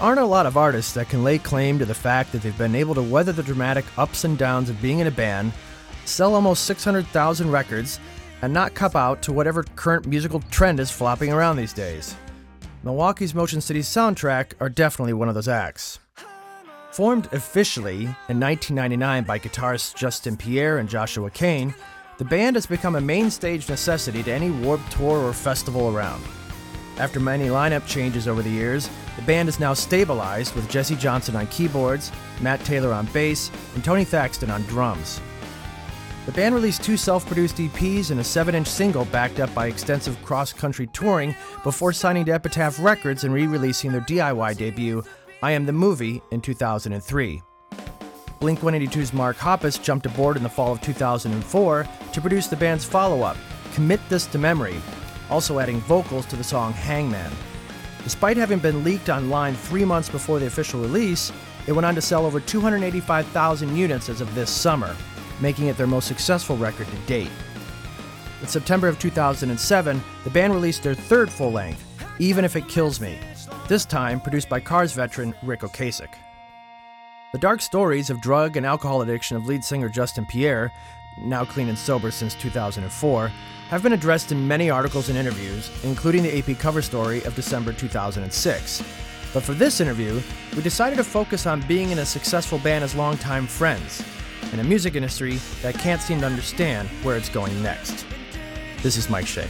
aren't a lot of artists that can lay claim to the fact that they've been able to weather the dramatic ups and downs of being in a band, sell almost 600,000 records, and not cup out to whatever current musical trend is flopping around these days. Milwaukee's Motion City soundtrack are definitely one of those acts. Formed officially in 1999 by guitarists Justin Pierre and Joshua Cain, the band has become a main stage necessity to any Warped Tour or festival around. After many lineup changes over the years, the band is now stabilized with Jesse Johnson on keyboards, Matt Taylor on bass, and Tony Thaxton on drums. The band released two self produced EPs and a 7 inch single backed up by extensive cross country touring before signing to Epitaph Records and re releasing their DIY debut, I Am the Movie, in 2003. Blink 182's Mark Hoppus jumped aboard in the fall of 2004 to produce the band's follow up, Commit This to Memory, also adding vocals to the song Hangman. Despite having been leaked online three months before the official release, it went on to sell over 285,000 units as of this summer, making it their most successful record to date. In September of 2007, the band released their third full length, Even If It Kills Me, this time produced by Cars veteran Ric Ocasek. The dark stories of drug and alcohol addiction of lead singer Justin Pierre, now clean and sober since 2004, have been addressed in many articles and interviews, including the AP cover story of December 2006. But for this interview, we decided to focus on being in a successful band as longtime friends, in a music industry that can't seem to understand where it's going next. This is Mike Shea.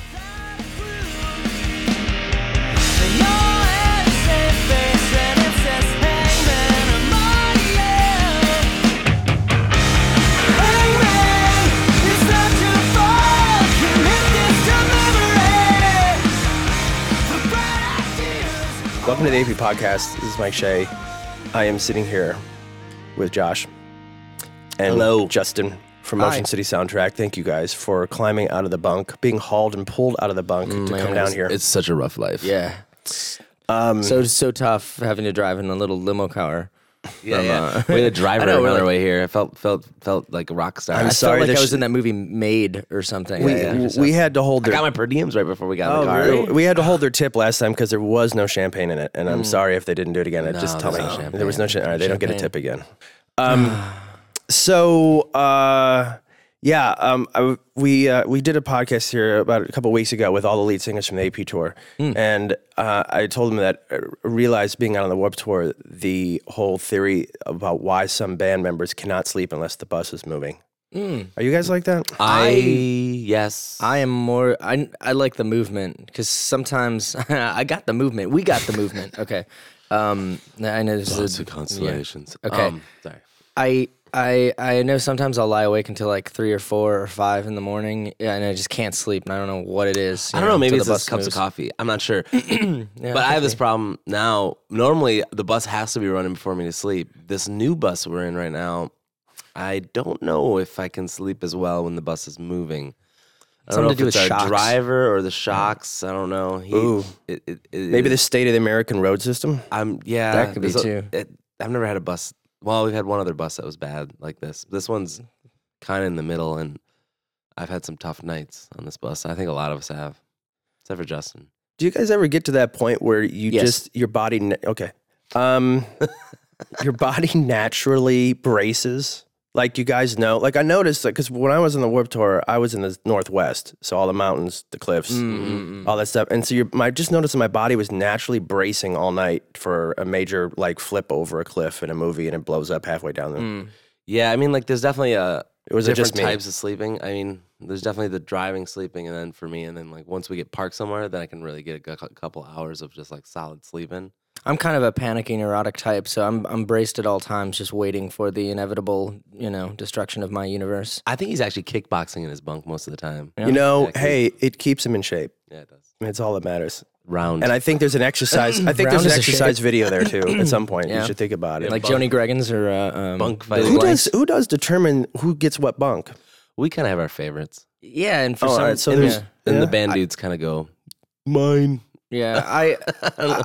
Welcome to the AP Podcast. This is Mike Shea. I am sitting here with Josh and Hello. Justin from Motion Hi. City Soundtrack. Thank you guys for climbing out of the bunk, being hauled and pulled out of the bunk to man, come down it's- here. It's such a rough life. Yeah. Um, So so tough having to drive in a little limo car. Yeah, yeah. uh, we had a driver know, on we're our like- way here. I felt felt felt like a rock star. I'm I sorry, felt like I was sh- in that movie Made or something. we, Yeah, yeah. we had to hold Their, I got my per diems right before we got in Oh, the car. really? we had to hold their tip last time because there was no champagne in it, and I'm sorry if they didn't do it again. No, just tell me no there was no champagne. All right, they don't get a tip again. Um, so uh, yeah, um, I, we uh, we did a podcast here about a couple weeks ago with all the lead singers from the AP tour, and uh, I told them that I realized being out on the Warp tour, the whole theory about why some band members cannot sleep unless the bus is moving. Are you guys like that? I yes. I am more. I I like the movement because sometimes I got the movement. We got the movement. Okay. Um, I know this Lots is of constellations. Okay. Um, sorry. I I I know sometimes I'll lie awake until like three or four or five in the morning, and I just can't sleep, and I don't know what it is. I don't know. Maybe it's the just bus cups moves. of coffee. I'm not sure. Yeah, but I have this problem now. Normally, the bus has to be running before me to sleep. This new bus we're in right now, I don't know if I can sleep as well when the bus is moving. I don't Something know to if do it's with our shocks. driver or the shocks. I don't know. He, Ooh. It, it, it, Maybe the state of the American road system. I'm yeah. That could be there's a- too. it- I've never had a bus. Well, we've had one other bus that was bad like this. This one's kind of in the middle, and I've had some tough nights on this bus. I think a lot of us have, except for Justin. Do you guys ever get to that point where you Yes. just your body na- okay, um, your body naturally braces? Like you guys know, like I noticed because when I was on the Warp Tour, I was in the Northwest, so all the mountains, the cliffs, Mm-hmm. all that stuff, and so your, my just noticed that my body was naturally bracing all night for a major like flip over a cliff in a movie, and it blows up halfway down. The, Mm. Yeah, I mean, like there's definitely a It was it different just types of sleeping. I mean, there's definitely the driving sleeping, and then for me, and then like once we get parked somewhere, then I can really get a couple hours of just like solid sleeping. I'm kind of a panicky neurotic type, so I'm I'm braced at all times, just waiting for the inevitable, you know, destruction of my universe. I think he's actually kickboxing in his bunk most of the time. Yeah. You know, Yeah, 'cause- hey, it keeps him in shape. Yeah, it does. It's all that matters. Round. And I think there's an exercise. I think Round there's an is a shape. exercise video there too. At some point, you should think about it. like bunk- Joanie Greggains or uh, um, Bunk Billy who Blanks. does who does determine who gets what bunk? we kind of have our favorites, Yeah, and for Oh, some, right, so and, there's- yeah. and Yeah. the band dudes kind of go mine. Yeah, I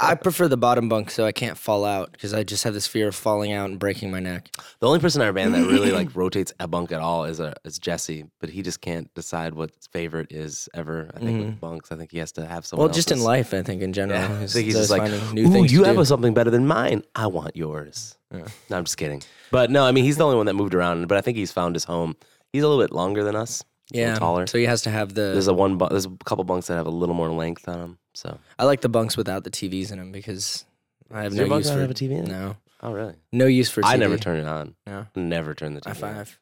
I prefer the bottom bunk so I can't fall out because I just have this fear of falling out and breaking my neck. The only person in our band that really like rotates a bunk at all is a is Jesse, but he just can't decide what his favorite is ever. I think with mm-hmm. bunks, I think he has to have someone. Well, just in life, I think in general. Yeah, I think he's just like, new "Ooh, you have do." something better than mine. I want yours." No, I'm just kidding. But no, I mean he's the only one that moved around. But I think he's found his home. He's a little bit longer than us. yeah, taller. So he has to have the. There's a one. Bu- there's a couple bunks that have a little more length on them. So I like the bunks without the TVs in them because I have Does no your bunk use not for have a TV in it? No, oh really? no use for. TV. I never turn it on. No, Never turn the TV. I on. five.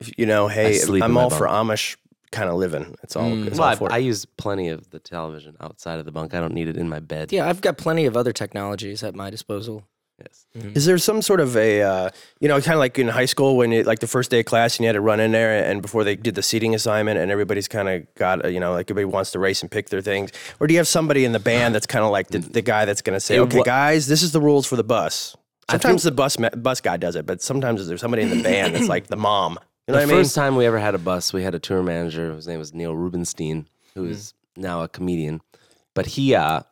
If- You know, hey, sleep in I'm my all for. Amish kind of living. It's all. Mm. It's Well, all I, for I it. use plenty of the television outside of the bunk. I don't need it in my bed. Yeah, I've got plenty of other technologies at my disposal. Yes. Is there some sort of a, uh, you know, kind of like in high school when you, like the first day of class and you had to run in there and before they did the seating assignment and everybody's kind of got, uh, you know, like everybody wants to race and pick their things? Or do you have somebody in the band that's kind of like the, the guy that's going to say, okay, guys, this is the rules for the bus? Sometimes think- the bus ma- bus guy does it, but sometimes there's somebody in the band that's like the mom. You know the what I mean? first time we ever had a bus, we had a tour manager. His name was Neil Rubenstein, who is now a comedian. But he, uh,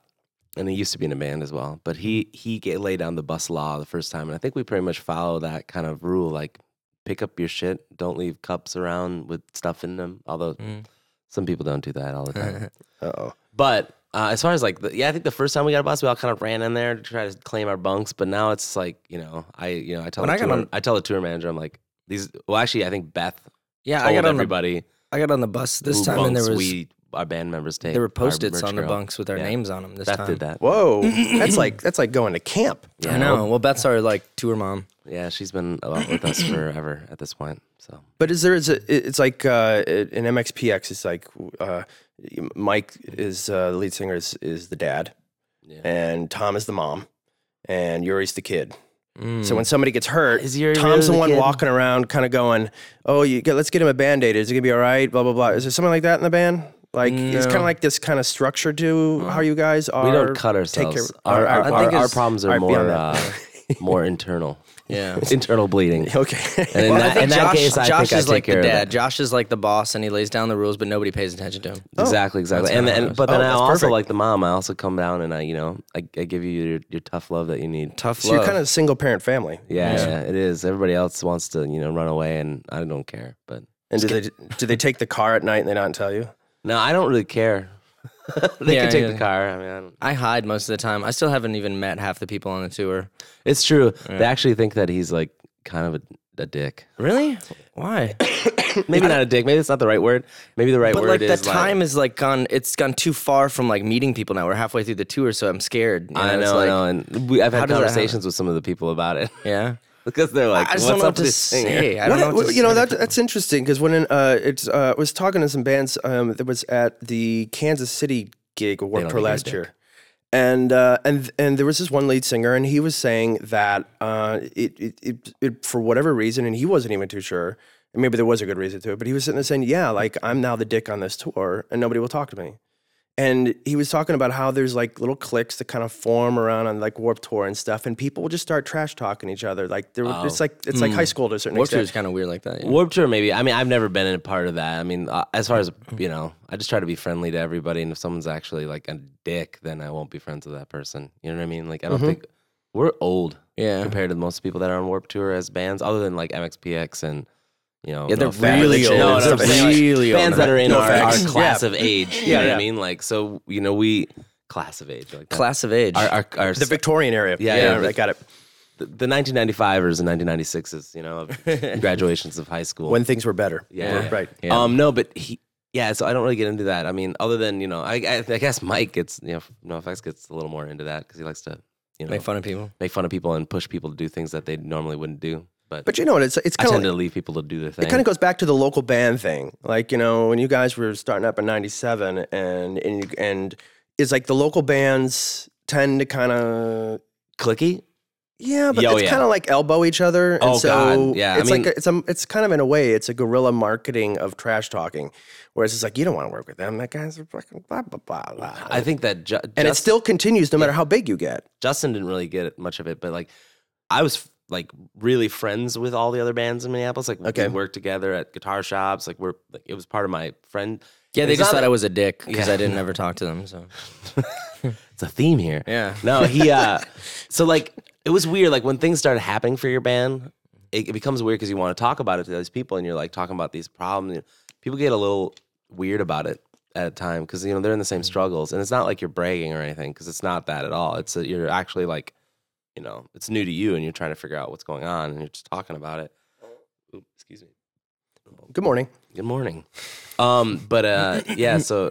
and he used to be in a band as well. But he he get, laid down the bus law the first time, and I think we pretty much follow that kind of rule. Like, pick up your shit. Don't leave cups around with stuff in them. Although Mm. some people don't do that all the time. Uh-oh. But uh, as far as like, the, yeah, I think the first time we got a bus, we all kind of ran in there to try to claim our bunks. But now it's like, you know, I, you know, I tell When the I tour, on- I tell the tour manager, I'm like, these. Well, actually, I think Beth Yeah, told I got on the everybody I got on the bus this time, and there was we our band members take. there were our post-its on the girl. bunks with our Yeah. names on them this Beth time. did that. Whoa, that's like that's like going to camp. Yeah, I know. Well, Beth's our like tour mom. Yeah, she's been with us forever at this point. So But is there is a, it's like uh, in MXPX, it's like uh, Mike is uh, the lead singer is, is the dad, Yeah. and Tom is the mom, and Yuri's the kid. Mm. So when somebody gets hurt, Is Yuri Tom's really the the one kid? walking around, kind of going, "Oh, you get, let's get him a band aid. Is it gonna be all right?" Blah blah blah. Is there something like that in the band? Like it's kind of like this kind of structure to how you guys are. we don't cut ourselves. care- our, our- our, I think our, our problems are more uh, more internal. Yeah. internal bleeding. Okay. And in Well, that, in that case, I Josh think I is take like the dad. Josh is like the boss, and he lays down the rules, but nobody pays attention to him. Exactly, exactly. And, and but then Oh, I also perfect. like the mom. I also come down and I, you know, I, I give you your, your tough love that you need. Tough so you're kind of a single parent family. Yeah, yeah, it is. Everybody else wants to, you know, run away, and I don't care. But And do they do they take the car at night and they not tell you? No, I don't really care. they Yeah, can take yeah. the car. I mean, I don't, I hide most of the time. I still haven't even met half the people on the tour. it's true. They actually think that he's like kind of a, a dick. Really? Why? Maybe not a dick. Maybe it's not the right word. Maybe the right But word like the is time is like gone. It's gone too far from like meeting people now. We're halfway through the tour, so I'm scared. you I it's know, like, I know, and we, I've How had does that conversations with some of the people about it Yeah. because they're like, I just "What's don't know up what to with this singer?" say. I don't know. What- What to you know that that's interesting because when uh, it's uh, I was talking to some bands um, that was at the Kansas City gig of don't Warped think Tour you're a last year, and uh, and and there was this one lead singer and he was saying that uh, it, it, it it for whatever reason and he wasn't even too sure and maybe there was a good reason to it but he was sitting there saying yeah like I'm now the dick on this tour and nobody will talk to me. And he was talking about how there's like little cliques that kind of form around on like Warp Tour and stuff, and people will just start trash talking each other. Like there, it's like it's like high school to a certain Warped Tour is kind of weird like that. yeah. Warped Tour, maybe. I mean, I've never been in a part of that. I mean, uh, as far as you know, I just try to be friendly to everybody, and if someone's actually like a dick, then I won't be friends with that person. You know what I mean? Like, I don't think we're old Yeah. compared to most people that are on Warp Tour as bands, other than like MXPX and you know, Yeah, they're no offense. really No, old. no, I'm They're saying, like, really old. bands that are in No our, our class Yeah. of age. You Yeah, know what. I mean? Like, so you know, we class of age, like. Class of age. Our, our, our The Victorian era. Yeah, yeah, yeah, I got it. the, the 1995ers and 1996s, you know, of graduations of high school. When things were better. Yeah. right. Yeah. Um, no, but he, yeah. So I don't really get into that. I mean, other than you know, I, I, I guess Mike gets, you know, no effects gets a little more into that because he likes to, you know, Make fun of people. make fun of people and push people to do things that they normally wouldn't do. But, But you know what? It's it's I kind tend of to leave people to do their thing. it kind of goes back to the local band thing. Like you know, when you guys were starting up in '97, and and you, and it's like the local bands tend to kind of clicky. yeah, but Yo, oh, it's yeah. kind of like elbow each other. And Oh, so God, yeah, I It's mean- like a, it's a it's kind of in a way it's a guerrilla marketing of trash talking, whereas it's like you don't want to work with them. That guy's a fucking blah blah blah. blah. I think that ju- and it still continues no matter how big you get. Justin didn't really get much of it, but like I was like really friends with all the other bands in Minneapolis. Like Okay. we worked together at guitar shops. Like we're like it was part of my friend. Yeah, they It's just thought I was a dick because Yeah. I didn't ever talk to them. So It's a theme here. yeah, No, he. uh So like, it was weird. Like when things started happening for your band, it, it becomes weird because you want to talk about it to those people, and you're like talking about these problems. People get a little weird about it at a time because you know they're in the same struggles, and it's not like you're bragging or anything because it's not that at all. It's that you're actually like, you know, it's new to you, and you're trying to figure out what's going on, and you're just talking about it. Oop, excuse me. Good morning. Good morning. Um, but uh, yeah, so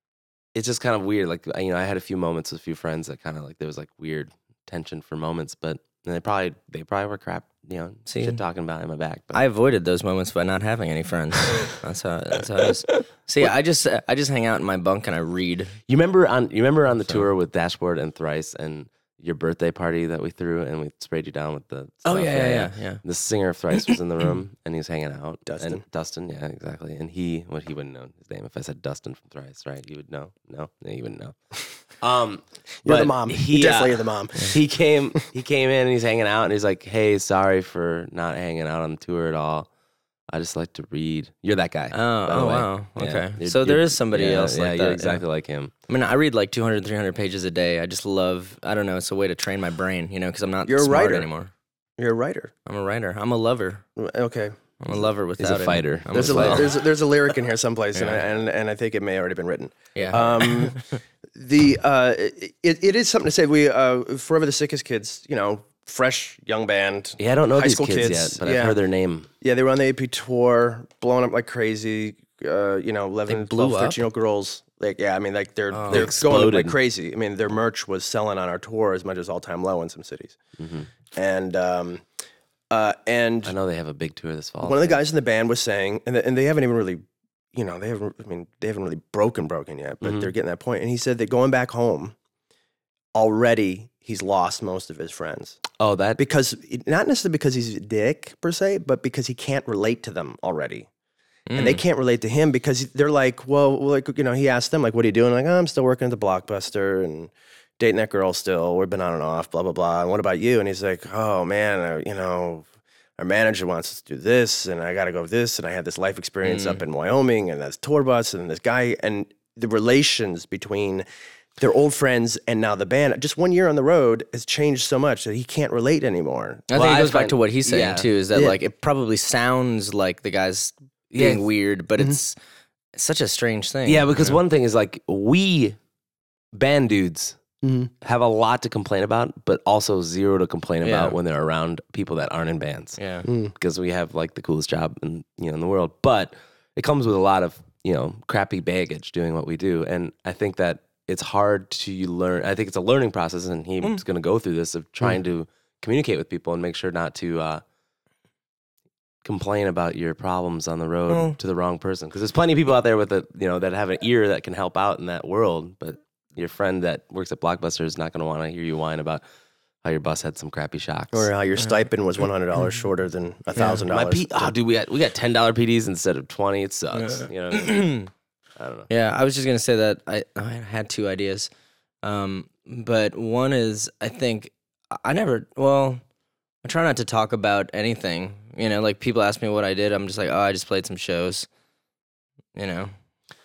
it's just kind of weird. Like you know, I had a few moments with a few friends that kind of like there was like weird tension for moments, but they probably they probably were crap, you know, See? shit talking about in my back. But I avoided those moments by not having any friends. that's how. That's how it is. See, I just I just hang out in my bunk and I read. you remember on you remember on the tour with Dashboard and Thrice and your birthday party that we threw and we sprayed you down with the Oh stuff? yeah, yeah, yeah, yeah. The singer of Thrice was in the room and he was hanging out. Dustin. And Dustin, yeah, exactly. And he, what he wouldn't know his name. If I said Dustin from Thrice, right? You would know. No, no, you wouldn't know. Um, You're the but mom. He you definitely uh, are the mom. he came he came in and he's hanging out and he's like, Hey, sorry for not hanging out on the tour at all. I just like to read. You're that guy. Oh, by the oh way. wow. Yeah. Okay. You're- so there is somebody yeah, else yeah, like you're that. exactly like him. I mean, I read like 200, 300 pages a day. I just love. I don't know. It's a way to train my brain, you know, because I'm not You're a writer. anymore. You're a writer. I'm a writer. I'm a lover. Okay. I'm a lover He's without a it. fighter. I'm There's a, fighter. there's a, there's a lyric in here someplace, and, I, and and I think it may have already been written. yeah. Um, the uh, it, it is something to say. We uh, forever the sickest kids. You know, fresh young band. Yeah, I don't know these kids, kids, yet, but yeah. I've heard their name. Yeah, they were on the AP tour, blowing up like crazy. Uh, you know, 11, blew 12, up? 13 year old girls. Like, yeah, I mean, like they're Oh. they're going like crazy. I mean, their merch was selling on our tour as much as all time low in some cities. And um, uh, and I know they have a big tour this fall. one of the guys in the band was saying, and, the, and they haven't even really, you know, they haven't. I mean, they haven't really broken broken yet, but Mhm. they're getting that point. And he said that going back home, already he's lost most of his friends oh, that because not necessarily because he's a dick per se, but because he can't relate to them already. And Hmm. they can't relate to him because they're like, well, like you know, he asked them like, "What are you doing?" Like, oh, "I'm still working at the Blockbuster and dating that girl still. We've been on and off, blah blah blah." And what about you? And he's like, "Oh man, uh, you know, our manager wants us to do this, and I got to go this, and I had this life experience up in Wyoming, and that's tour bus, and this guy, and the relations between." Their old friends and now the band. Just one year on the road has changed so much that he can't relate anymore. I Well, think it I goes back to what he's saying yeah. too. Is that Yeah. like it probably sounds like the guy's Yeah. being weird, but it's, it's such a strange thing. yeah, because you know? one thing is like we band dudes Mhm. have a lot to complain about, but also zero to complain Yeah. about when they're around people that aren't in bands. yeah, because we have like the coolest job in you know in the world. But it comes with a lot of you know crappy baggage doing what we do, and I think that it's hard to learn. I think it's a learning process, and he's Mm. going to go through this of trying to communicate with people and make sure not to. Uh, complain about your problems on the road Well- to the wrong person because there's plenty of people out there with a you know that have an ear that can help out in that world but your friend that works at blockbuster is not going to want to hear you whine about how your bus had some crappy shocks Or how your stipend was one hundred dollars shorter than thousand my dollars. P- oh, dude, we got we got ten dollar PDs instead of twenty. It sucks. You know, what I, don't know. yeah. I was just gonna say that I I had two ideas, um, but one is I think I never well. I try not to talk about anything. You know, like people ask me what I did, I'm just like, oh, I just played some shows. You know,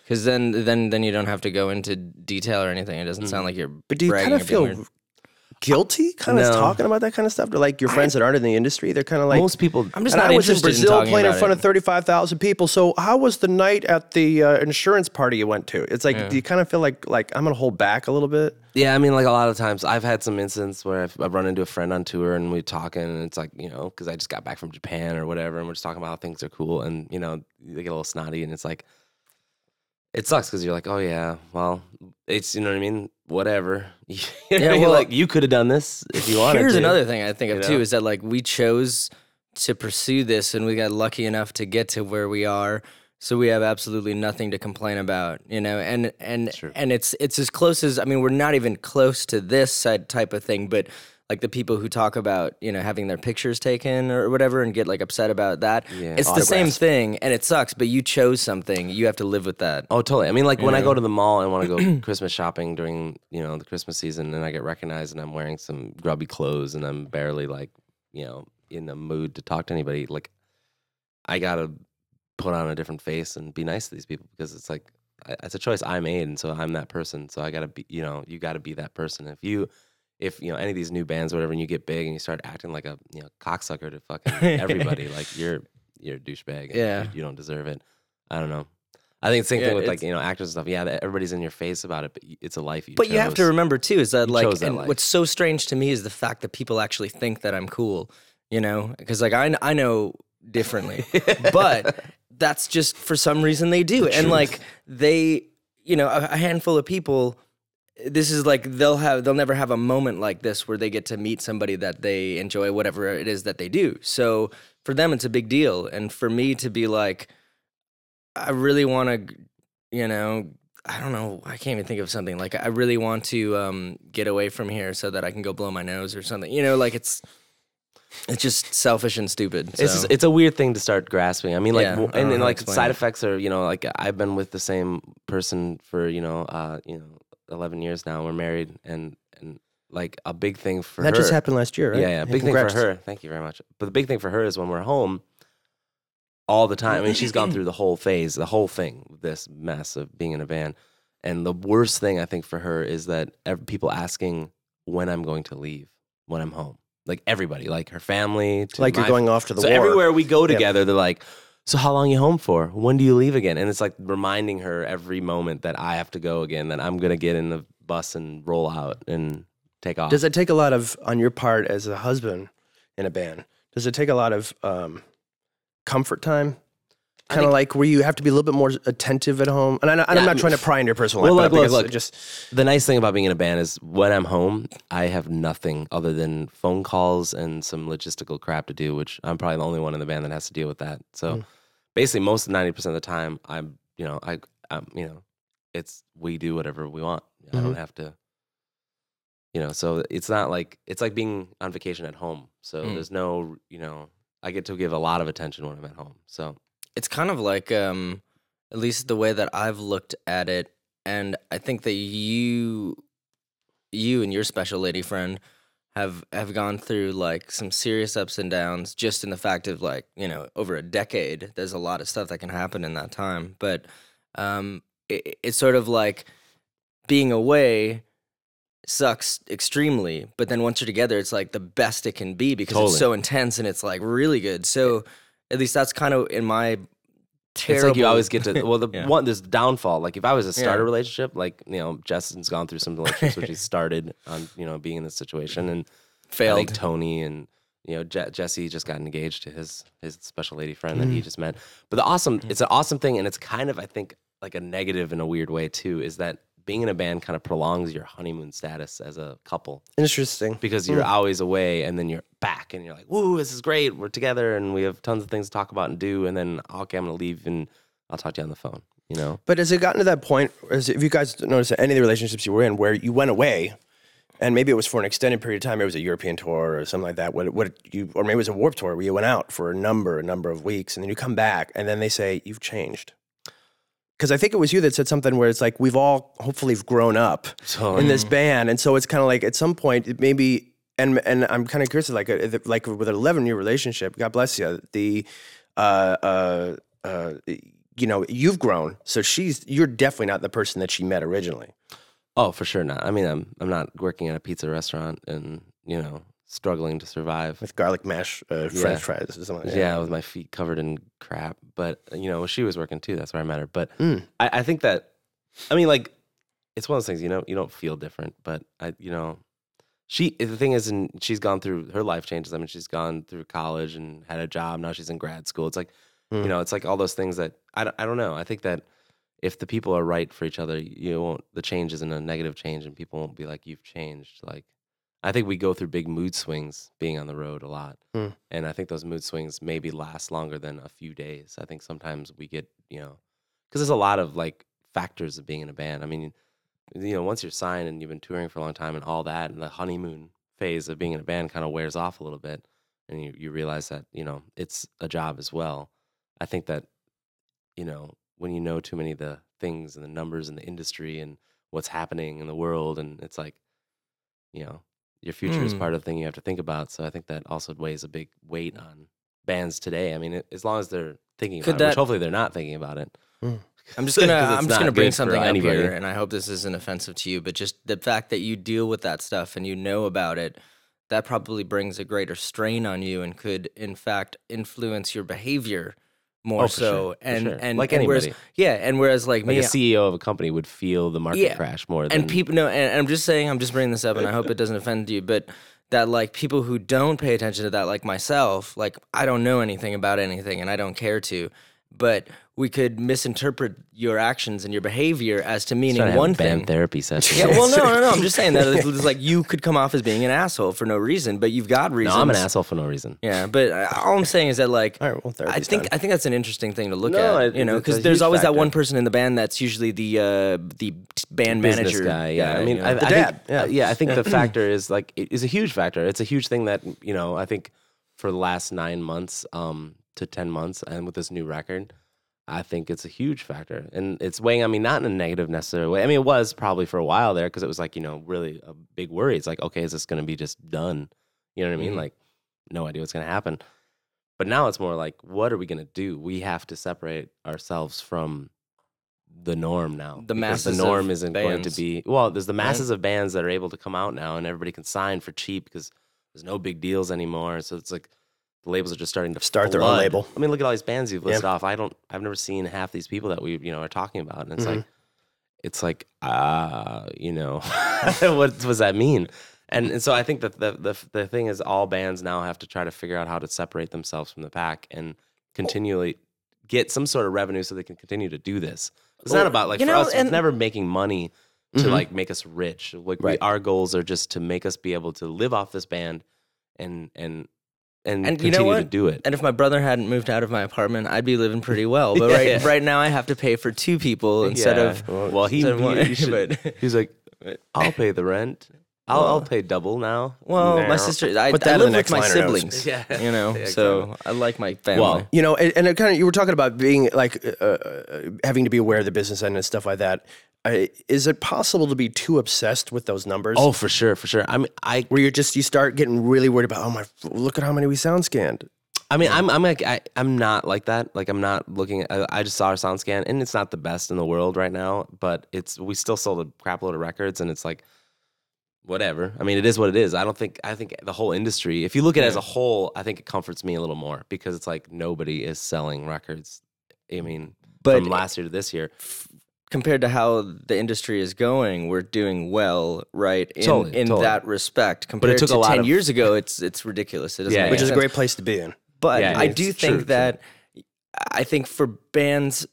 because then then then you don't have to go into detail or anything. It doesn't sound like you're. But do you bragging kind of feel weird. Guilty, kind of No. talking about that kind of stuff? To like your friends that aren't in the industry, they're kind of like. Most people, I'm just and not I was in interested in Brazil talking playing in about front it. of thirty-five thousand people. So how was the night at the uh, insurance party you went to? It's like do you kind of feel like like I'm gonna hold back a little bit. yeah. I mean, like a lot of times, I've had some incidents where I've, I've run into a friend on tour and we're talking, and it's like you know, because I just got back from Japan or whatever, and we're just talking about how things are cool, and you know, they get a little snotty, and it's like. It sucks because you're like, oh yeah, well, it's you know what I mean, whatever. You know what well, like you could have done this if you wanted. Here's to. another thing I think of You too know? is that like we chose to pursue this and we got lucky enough to get to where we are. So we have absolutely nothing to complain about, you know, and and and it's it's as close as I mean we're not even close to this type of thing, but like the people who talk about you know having their pictures taken or whatever and get like upset about that, Yeah. it's the same Autographs. thing and it sucks. But you chose something, you have to live with that. Oh, totally. I mean, like when I go to the mall and want to go Christmas shopping during you know the Christmas season, and I get recognized and I'm wearing some grubby clothes and I'm barely like you know in the mood to talk to anybody, like I gotta put on a different face and be nice to these people because it's like I- it's a choice I made, and so I'm that person. So I gotta be, you know, you gotta be that person. If you, if you know any of these new bands, or whatever, and you get big and you start acting like a you know cocksucker to fucking everybody, like you're you're a douchebag. and Yeah. you, you don't deserve it. I don't know. I think the same Yeah, thing with like you know actors and stuff. Yeah, everybody's in your face about it, but it's a life you. But you have to remember too is that You like, that and what's so strange to me is the fact that people actually think that I'm cool. You know, because like I I know differently, but that's just for some reason they do, and like they, you know, a, a handful of people. This is like they'll have they'll never have a moment like this where they get to meet somebody that they enjoy whatever it is that they do. So for them it's a big deal, and for me to be like, I really want to, you know, I don't know. I can't even think of something like I really want to um, get away from here so that I can go blow my nose or something. You know, like it's it's just selfish and stupid. It's just, it's a weird thing to start grasping. I mean, like, Yeah, w- and, and like side it. effects are, you know, like I've been with the same person for you know, uh, you know, eleven years now. We're married, and and like a big thing for that her. just happened last year, right? Yeah, yeah. Hey, Big congrats. thing for her. Thank you very much. But the big thing for her is when we're home all the time. I mean, she's gone through the whole phase, the whole thing, this mess of being in a van. And the worst thing I think for her is that ev- people asking when I'm going to leave when I'm home. Like everybody, like her family, to Like you're going off to the so war. everywhere we go Yeah. together, they're like, "So how long you home for? When do you leave again?" And it's like reminding her every moment that I have to go again, that I'm gonna get in the bus and roll out and take off. Does it take a lot of on your part as a husband in a band? Does it take a lot of um, comfort time? Kind of like where you have to be a little bit more attentive at home. And, I, Yeah, I'm not trying to pry into your personal Well, life, look, but look, look. just the nice thing about being in a band is when I'm home, I have nothing other than phone calls and some logistical crap to do, which I'm probably the only one in the band that has to deal with that. So Mm. basically, most ninety percent of the time, I'm you know I I'm, you know it's we do whatever we want. I don't Mhm. have to. You know, so it's not like it's like being on vacation at home. So Mm. there's no, you know, I get to give a lot of attention when I'm at home. So it's kind of like um at least the way that I've looked at it and I think that you you and your special lady friend have have gone through like some serious ups and downs just in the fact of like, you know, over a decade there's a lot of stuff that can happen in that time, but um it, it's sort of like being away sucks extremely, but then once you're together it's like the best it can be because Totally. it's so intense and it's like really good. So at least that's kind of in my terrible. It's like you always get to well the Yeah. one there's downfall. Like if I was a starter Yeah. relationship, like you know, Justin's gone through some relationships which he started on, you know, being in this situation and failed. think Tony and you know Je- Jesse just got engaged to his his special lady friend that he mm-hmm. just met. But the awesome, mm-hmm. it's an awesome thing, and it's kind of I think like a negative in a weird way too. Is that being in a band kind of prolongs your honeymoon status as a couple interesting. because hmm. you're always away and then you're back and you're like, "Woo, this is great! We're together and we have tons of things to talk about and do." And then okay, I'm gonna leave and I'll talk to you on the phone. You know, But has it gotten to that point? As if you guys noticed that any of the relationships you were in where you went away, and maybe it was for an extended period of time, maybe it was a European tour or something like that. What, what you, or maybe it was a Warp tour where you went out for a number, a number of weeks, and then you come back, and then they say you've changed. Because I think it was you that said something where it's like we've all hopefully grown up in this band, and so it's kind of like at some point it maybe. And, and I'm kind of curious, like uh, like with an 11 year relationship, God bless you. The uh, uh, uh, you know, you've grown, so she's you're definitely not the person that she met originally. Oh, for sure not. I mean, I'm I'm not working at a pizza restaurant and you know struggling to survive. with garlic mash, uh, Yeah. French fries, or something. Like Yeah. with my feet covered in crap. But you know, she was working too. That's where I met her. But Mm. I, I think that, I mean, like, it's one of those things. You know, you don't feel different, but I, you know, she. The thing is, and she's gone through her life changes. I mean, she's gone through college and had a job. Now she's in grad school. It's like, Mm. you know, it's like all those things that I, don't- I don't know. I think that if the people are right for each other, you won't. The change isn't a negative change, and people won't be like, "You've changed." Like, I think we go through big mood swings being on the road a lot. Mm. And I think those mood swings maybe last longer than a few days. I think sometimes we get, you know, because there's a lot of like factors of being in a band. I mean, you know, once you're signed and you've been touring for a long time and all that, and the honeymoon phase of being in a band kind of wears off a little bit, and you, you realize that, you know, it's a job as well. I think that, you know, when you know too many of the things and the numbers and the industry and what's happening in the world, and it's like, you know, your future is Mm. part of the thing you have to think about. So I think that also weighs a big weight on bands today. I mean, it, as long as they're thinking Could about it, which hopefully they're not thinking about it. I'm just gonna I'm just gonna bring something up here, and I hope this isn't offensive to you, but just the fact that you deal with that stuff and you know about it, that probably brings a greater strain on you and could, in fact, influence your behavior more Oh, so. sure, and sure. and Like and whereas, anybody. yeah, and whereas like, Like me, a CEO of a company would feel the market Yeah. crash more than and people no and, and i'm just saying i'm just bringing this up and i hope it doesn't offend you but that like people who don't pay attention to that like myself like i don't know anything about anything and i don't care to but we could misinterpret your actions and your behavior as to meaning have one thing therapy session. yeah well no no no i'm just saying that it's it's like you could come off as being an asshole for no reason but you've got reasons. no, I'm an asshole for no reason. yeah but all i'm saying is that like All right, well, I think. I think that's an interesting thing to look No, at, it- you know, because there's always that one person in the band that's usually the uh, the band business manager guy. Yeah, I mean, you know. I, The I dad, Think, yeah. yeah, I think the factor is like it is a huge factor. It's a huge thing that you know. I think for the last nine months um, to ten months, and with this new record, I think it's a huge factor, and it's weighing on me not in a negative necessary way. I mean, it was probably for a while there because it was like you know really a big worry. It's like okay, is this going to be just done? You know what I mean? Mhm. Like no idea what's going to happen. But now it's more like, what are we going to do? We have to separate ourselves from the norm now. The masses The norm isn't going to be well. There's the masses of bands that are able to come out now, and everybody can sign for cheap because there's no big deals anymore. So it's like the labels are just starting to Start their own label. I mean, look at all these bands you've Yeah. listed off. I don't. I've never seen half these people that we you know are talking about, and it's Mhm. like, it's like, ah, you know, what does that mean? And, and so I think that the, the the thing is, all bands now have to try to figure out how to separate themselves from the pack and continually get some sort of revenue so they can continue to do this. It's not about like for know, us, and- it's never making money to Mhm. like make us rich. Like we, our goals are just to make us be able to live off this band and and and, And you continue know to do it. And if my brother hadn't moved out of my apartment, I'd be living pretty well. But Yeah, right yeah. right now, I have to pay for two people instead Yeah. of. well, he, instead of he- one. he should- he's like, I'll pay the rent. I'll, I'll pay double now. well, my sister, I, Put I that in live with my liner notes. siblings. Yeah. You know, Yeah, so I like my family. Well, You know, and, and it kind of you were talking about being like uh, uh, having to be aware of the business end and stuff like that. Is it possible to be too obsessed with those numbers? Oh, for sure, for sure. I mean, I, where you're just you start getting really worried about oh my look at how many we sound scanned. I mean, I'm, I'm like, I, I'm not like that. Like, I'm not looking. I, I just saw our sound scan, and it's not the best in the world right now. But it's we still sold a crap load of records, and it's like, whatever. I mean, it is what it is. I don't think. I think the whole industry, if you look at it as a whole, I think it comforts me a little more because it's like nobody is selling records. I mean, But- from last year to this year, compared to how the industry is going, we're doing well, right? In, Totally, in totally. that respect, compared took to a lot ten of- years ago, it's it's ridiculous. It Yeah, which is a great place to be in. But Yeah, I it's do think true. that I think for bands,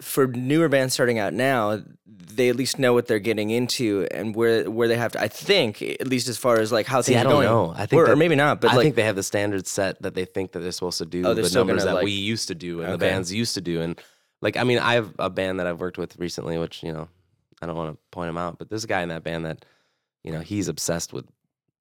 for newer bands starting out now, they at least know what they're getting into and where where they have to. I think at least as far as like how See, things I are don't going. know. I think or, or maybe not. But I like think they have the standards set that they think that they're supposed to do Oh, the numbers that like- we used to do and the bands used to do. And like, I mean, I have a band that I've worked with recently, which you know, I don't want to point him out, but there's a guy in that band that, you know, he's obsessed with.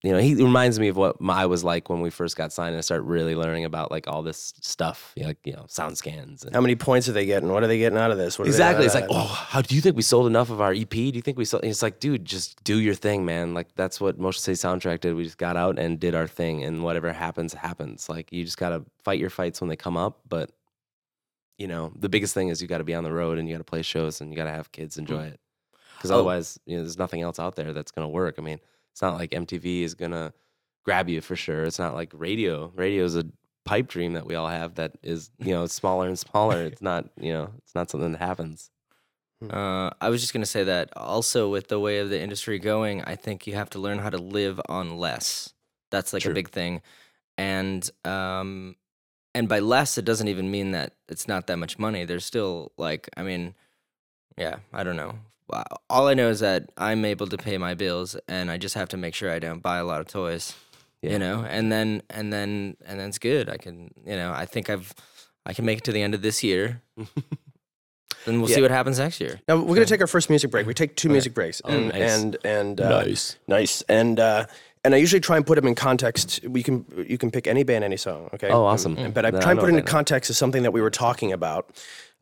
You know, he reminds me of what my- I was like when we first got signed and I started really learning about like all this stuff, you know, like you know, sound scans. And How many points are they getting? What are they getting out of this? What are they Exactly. It's like, oh, how do you think we sold enough of our EP? Do you think we sold? and It's like, dude, just do your thing, man. Like that's what Motion City Soundtrack did. We just got out and did our thing, and whatever happens, happens. Like you just gotta fight your fights when they come up. But you know, the biggest thing is you got to be on the road and you got to play shows and you got to have kids enjoy it. Because Oh. otherwise, you know, there's nothing else out there that's gonna work. I mean, it's not like MTV is gonna grab you for sure. It's not like radio. Radio is a pipe dream that we all have that is you know smaller and smaller. It's not you know it's not something that happens. Uh, I was just gonna say that also with the way of the industry going, I think you have to learn how to live on less. That's like True. a big thing, and um, and by less, it doesn't even mean that it's not that much money. There's still like, I mean, yeah, I don't know. All I know is that I'm able to pay my bills, and I just have to make sure I don't buy a lot of toys. Yeah. You know, and then and then and then it's good. I can, you know, I think I've I can make it to the end of this year. Then we'll see what happens next year. Now we're gonna take our first music break. We take two music breaks, Oh, and nice. and and uh, nice, and uh, and I usually try and put them in context. We can you can pick any band, any song. Okay. Oh, awesome. And- But I I try and put it into context of something that we were talking about.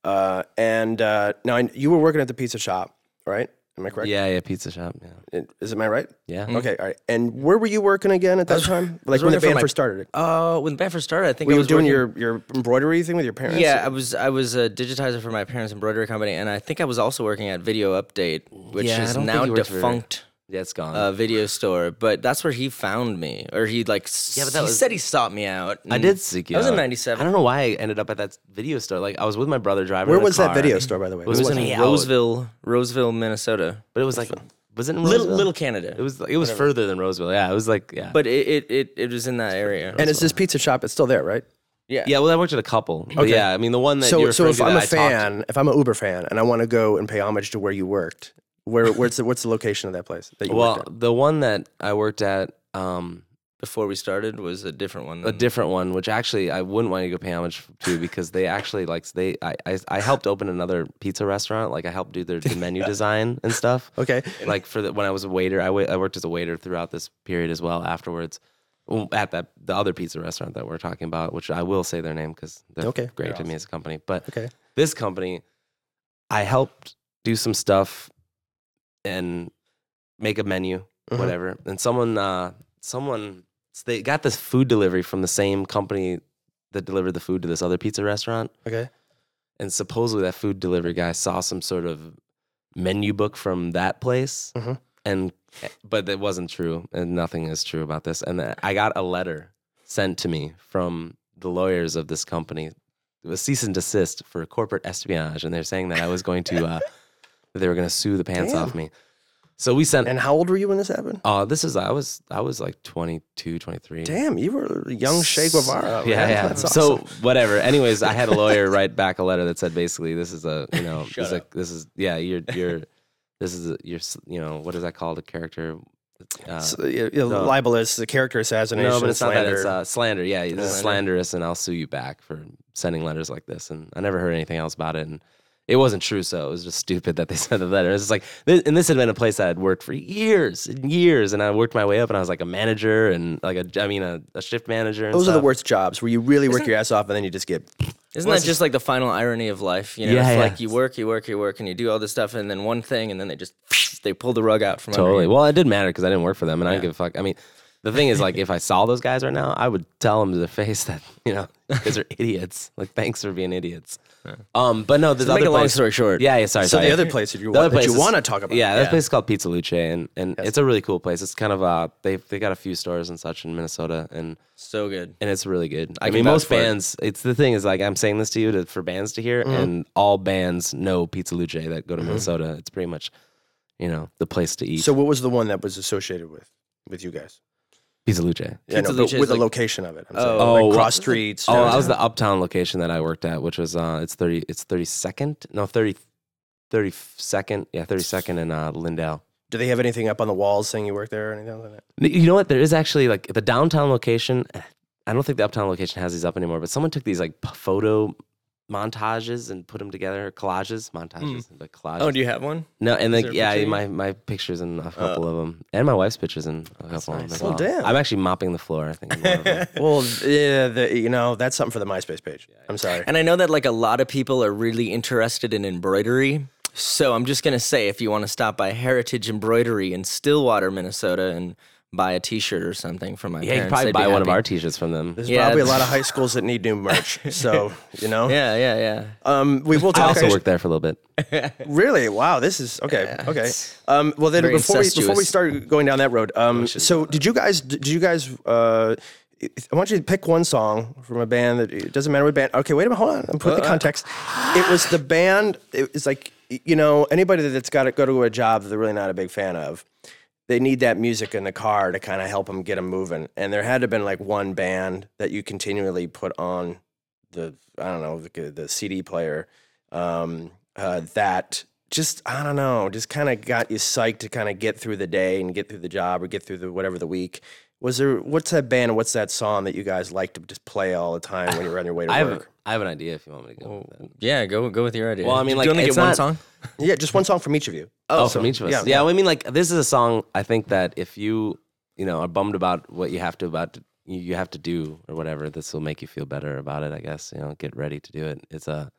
Uh, and uh, now I, you were working at the pizza shop, right? Am I correct? Yeah, yeah, pizza shop. Yeah, It- Is it my right? yeah. Okay, all right. And where were you working again at that time? Like when the band my- first started? Uh, when the band first started, I think Were I was doing working- your, your embroidery thing with your parents? Yeah, I was I was a digitizer for my parents' embroidery company, and I think I was also working at Video Update, which Yeah, is now defunct. Yeah, it's gone. uh, video store, but that's where he found me, or he like Yeah, but that he was- said he sought me out. I and did seek you I was in out. '97. I don't know why I ended up at that video store. Like I was with my brother driving. Where in a was that car. video store, by the way? It was It was in in out. Roseville, Roseville, Minnesota. But it was like, was it in Little, Roseville? little Canada. It was. It was further than Roseville. Yeah, it was like yeah. but it, it, it, it was in that area. and it's this pizza shop. It's still there, right? yeah. yeah, well, I worked at a couple. But Okay. yeah, I mean the one that So, you're so referring if to I'm a that I talked to- fan, if I'm an Uber fan, and I want to go and pay homage to where you worked, where where's the, what's the location of that place that you Well, at? the one that I worked at, um, Before we started was a different one. a different one, which actually I wouldn't want you to go pay homage to because they actually like they I, I I helped open another pizza restaurant. Like I helped do their the menu design and stuff. Okay. Like for the, when I was a waiter, I I worked as a waiter throughout this period as well. Afterwards, well, at that the other pizza restaurant that we're talking about, which I will say their name because they're Okay. great to me as a company. But Okay. this company, I helped do some stuff and make a menu, Mhm. whatever. And someone, uh, someone, so they got this food delivery from the same company that delivered the food to this other pizza restaurant. Okay. And supposedly that food delivery guy saw some sort of menu book from that place, Mhm. and but it wasn't true, and nothing is true about this. And I got a letter sent to me from the lawyers of this company. It was cease and desist for corporate espionage, and they're saying that I was going to, uh, that they were going to sue the pants Damn. off me. So we sent. And how old were you when this happened? Oh, this is I was I was like 22, 23. Damn, you were a young Che Guevara. Yeah, man. yeah. That's So awesome. whatever. Anyways, I had a lawyer write back a letter that said basically this is a you know this, is a, this is yeah you're you're this is a, you're you know what is that called a character. Uh, So, yeah, yeah, no. libelous, the character assassination, no, but it's not that. slander. It's uh, slander. Yeah, this is Slander. slanderous, and I'll sue you back for sending letters like this. And I never heard anything else about it. And it wasn't true, so it was just stupid that they sent a letter. It's just like, this, and this had been a place I'd worked for years and years, and I worked my way up, and I was like a manager and like a, I mean, a, a shift manager. And Those are the worst jobs where you really work your ass off and then you just get. Isn't that just like the final irony of life? You know, Yeah, it's yeah. like you work, you work, you work, and you do all this stuff, and then one thing, and then they just they pull the rug out from under Totally. you. Well, it didn't matter because I didn't work for them, and I Yeah. didn't give a fuck. I mean, the thing is, like, if I saw those guys right now, I would tell them to their face that you know, guys are idiots. Like, thanks for being idiots. Um, but no, there's To make other a long place- story short, Yeah, yeah. Sorry. So sorry. the other place that you The other want, that place you is- want to talk about. Yeah, that place is called Pizza Luce, and and it's a really cool place. It's kind of uh, they they got a few stores and such in Minnesota, and so good. and it's really good. I, I can mean, vouch most for it. bands. It's the thing is like I'm saying this to you to, for bands to hear, Mm-hmm. and all bands know Pizza Luce that go to Minnesota. It's pretty much, you know, the place to eat. So what was the one that was associated with with you guys? Pizza Luce. Yeah, Pizza no, but Luce is with the like- location of it. I'm Oh. saying. Oh, like cross streets. Oh, that was the uptown location that I worked at, which was uh, it's thirty, it's thirty second, no 30, 32nd, yeah, thirty second in uh, Lyndale. Do they have anything up on the walls saying you work there or anything like that? N- You know what? There is actually like the downtown location. I don't think the uptown location has these up anymore, but someone took these like p- photo montages and put them together, collages, hmm. montages, like collages. Oh, do you have one? no, and is like yeah, picture? my my pictures in a oh. couple of them, and my wife's pictures in a couple of them. as Well, well. damn. I'm actually mopping the floor. I think. in one of them. Well, yeah, the, you know that's something for the MySpace page. I'm sorry. And I know that like a lot of people are really interested in embroidery. So I'm just gonna say, if you want to stop by Heritage Embroidery in Stillwater, Minnesota, and buy a T-shirt or something from my yeah, parents, could probably they'd buy one of our T-shirts from them. There's Yeah, probably a lot of high schools that need new merch. So you know. Yeah, yeah, yeah. Um, we will Talk I talk. also actually- worked there for a little bit. Really? Wow. This is okay. Yeah, okay. Um, well, then very before we, before we start going down that road, um, so did you guys? Did you guys? Uh, I want you to pick one song from a band that it doesn't matter what band. Okay, wait a minute, hold on. I'm put the context. It was the band. It was like you know anybody that's got to go to a job that they're really not a big fan of. They need that music in the car to kind of help them get them moving. And there had to have been like one band that you continually put on the I don't know the, the CD player um, uh, that just I don't know just kind of got you psyched to kind of get through the day and get through the job or get through the whatever the week. Was there what's that band and what's that song that you guys like to just play all the time when you're on your way to I work? I have an idea if you want me to go. with that. Yeah, go go with your idea. Well, I mean, do like, you only it's get one not- song? Yeah, just one song from each of you. Oh, so- from each of us. yeah, Yeah, yeah. I mean, like this is a song. I think that if you, you know, are bummed about what you have to about to, you you have to do or whatever, this will make you feel better about it. I guess you know, get ready to do it. It's a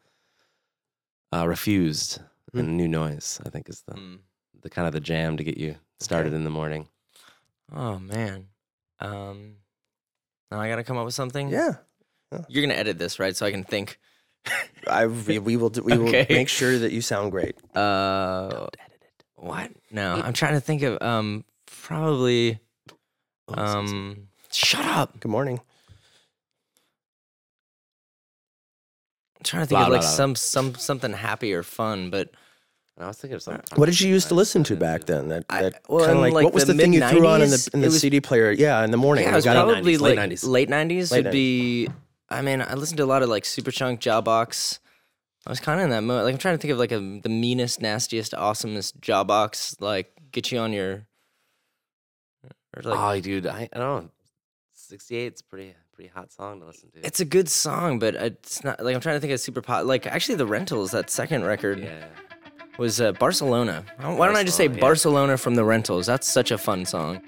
uh, refused Hmm. and new noise. I think is the Mm. the kind of the jam to get you started in the morning. Oh man. Um now I gotta come up with something. Yeah, You're gonna edit this, right? So I can think. I we, we will do, we will make sure that you sound great. Uh what? No. I'm trying to think of um probably um shut up. Good morning. I'm trying to think Blah, of like blah, blah. some some something happy or fun, but I was thinking of something. What did you used to listen to back then? That, I- that well, kind of like, like, what was the the, thing you threw on in the mid-nineties, in it the was- CD player? Yeah, in the morning. yeah, it was got up. probably 90s, late like 90s. late 90s Late would be I mean, I listened to a lot of like Superchunk, Jawbox. I was kind of in that mode. Like I'm trying to think of like a, the meanest, nastiest, awesomest Jawbox like get you on your or like oh, dude, I, I don't know. 68's pretty pretty hot song to listen to. it's a good song, but it's not like I'm trying to think of super pop. Like actually, the Rentals that second record yeah. was uh, Barcelona. Why don't I just say yeah. Barcelona from the Rentals? That's such a fun song.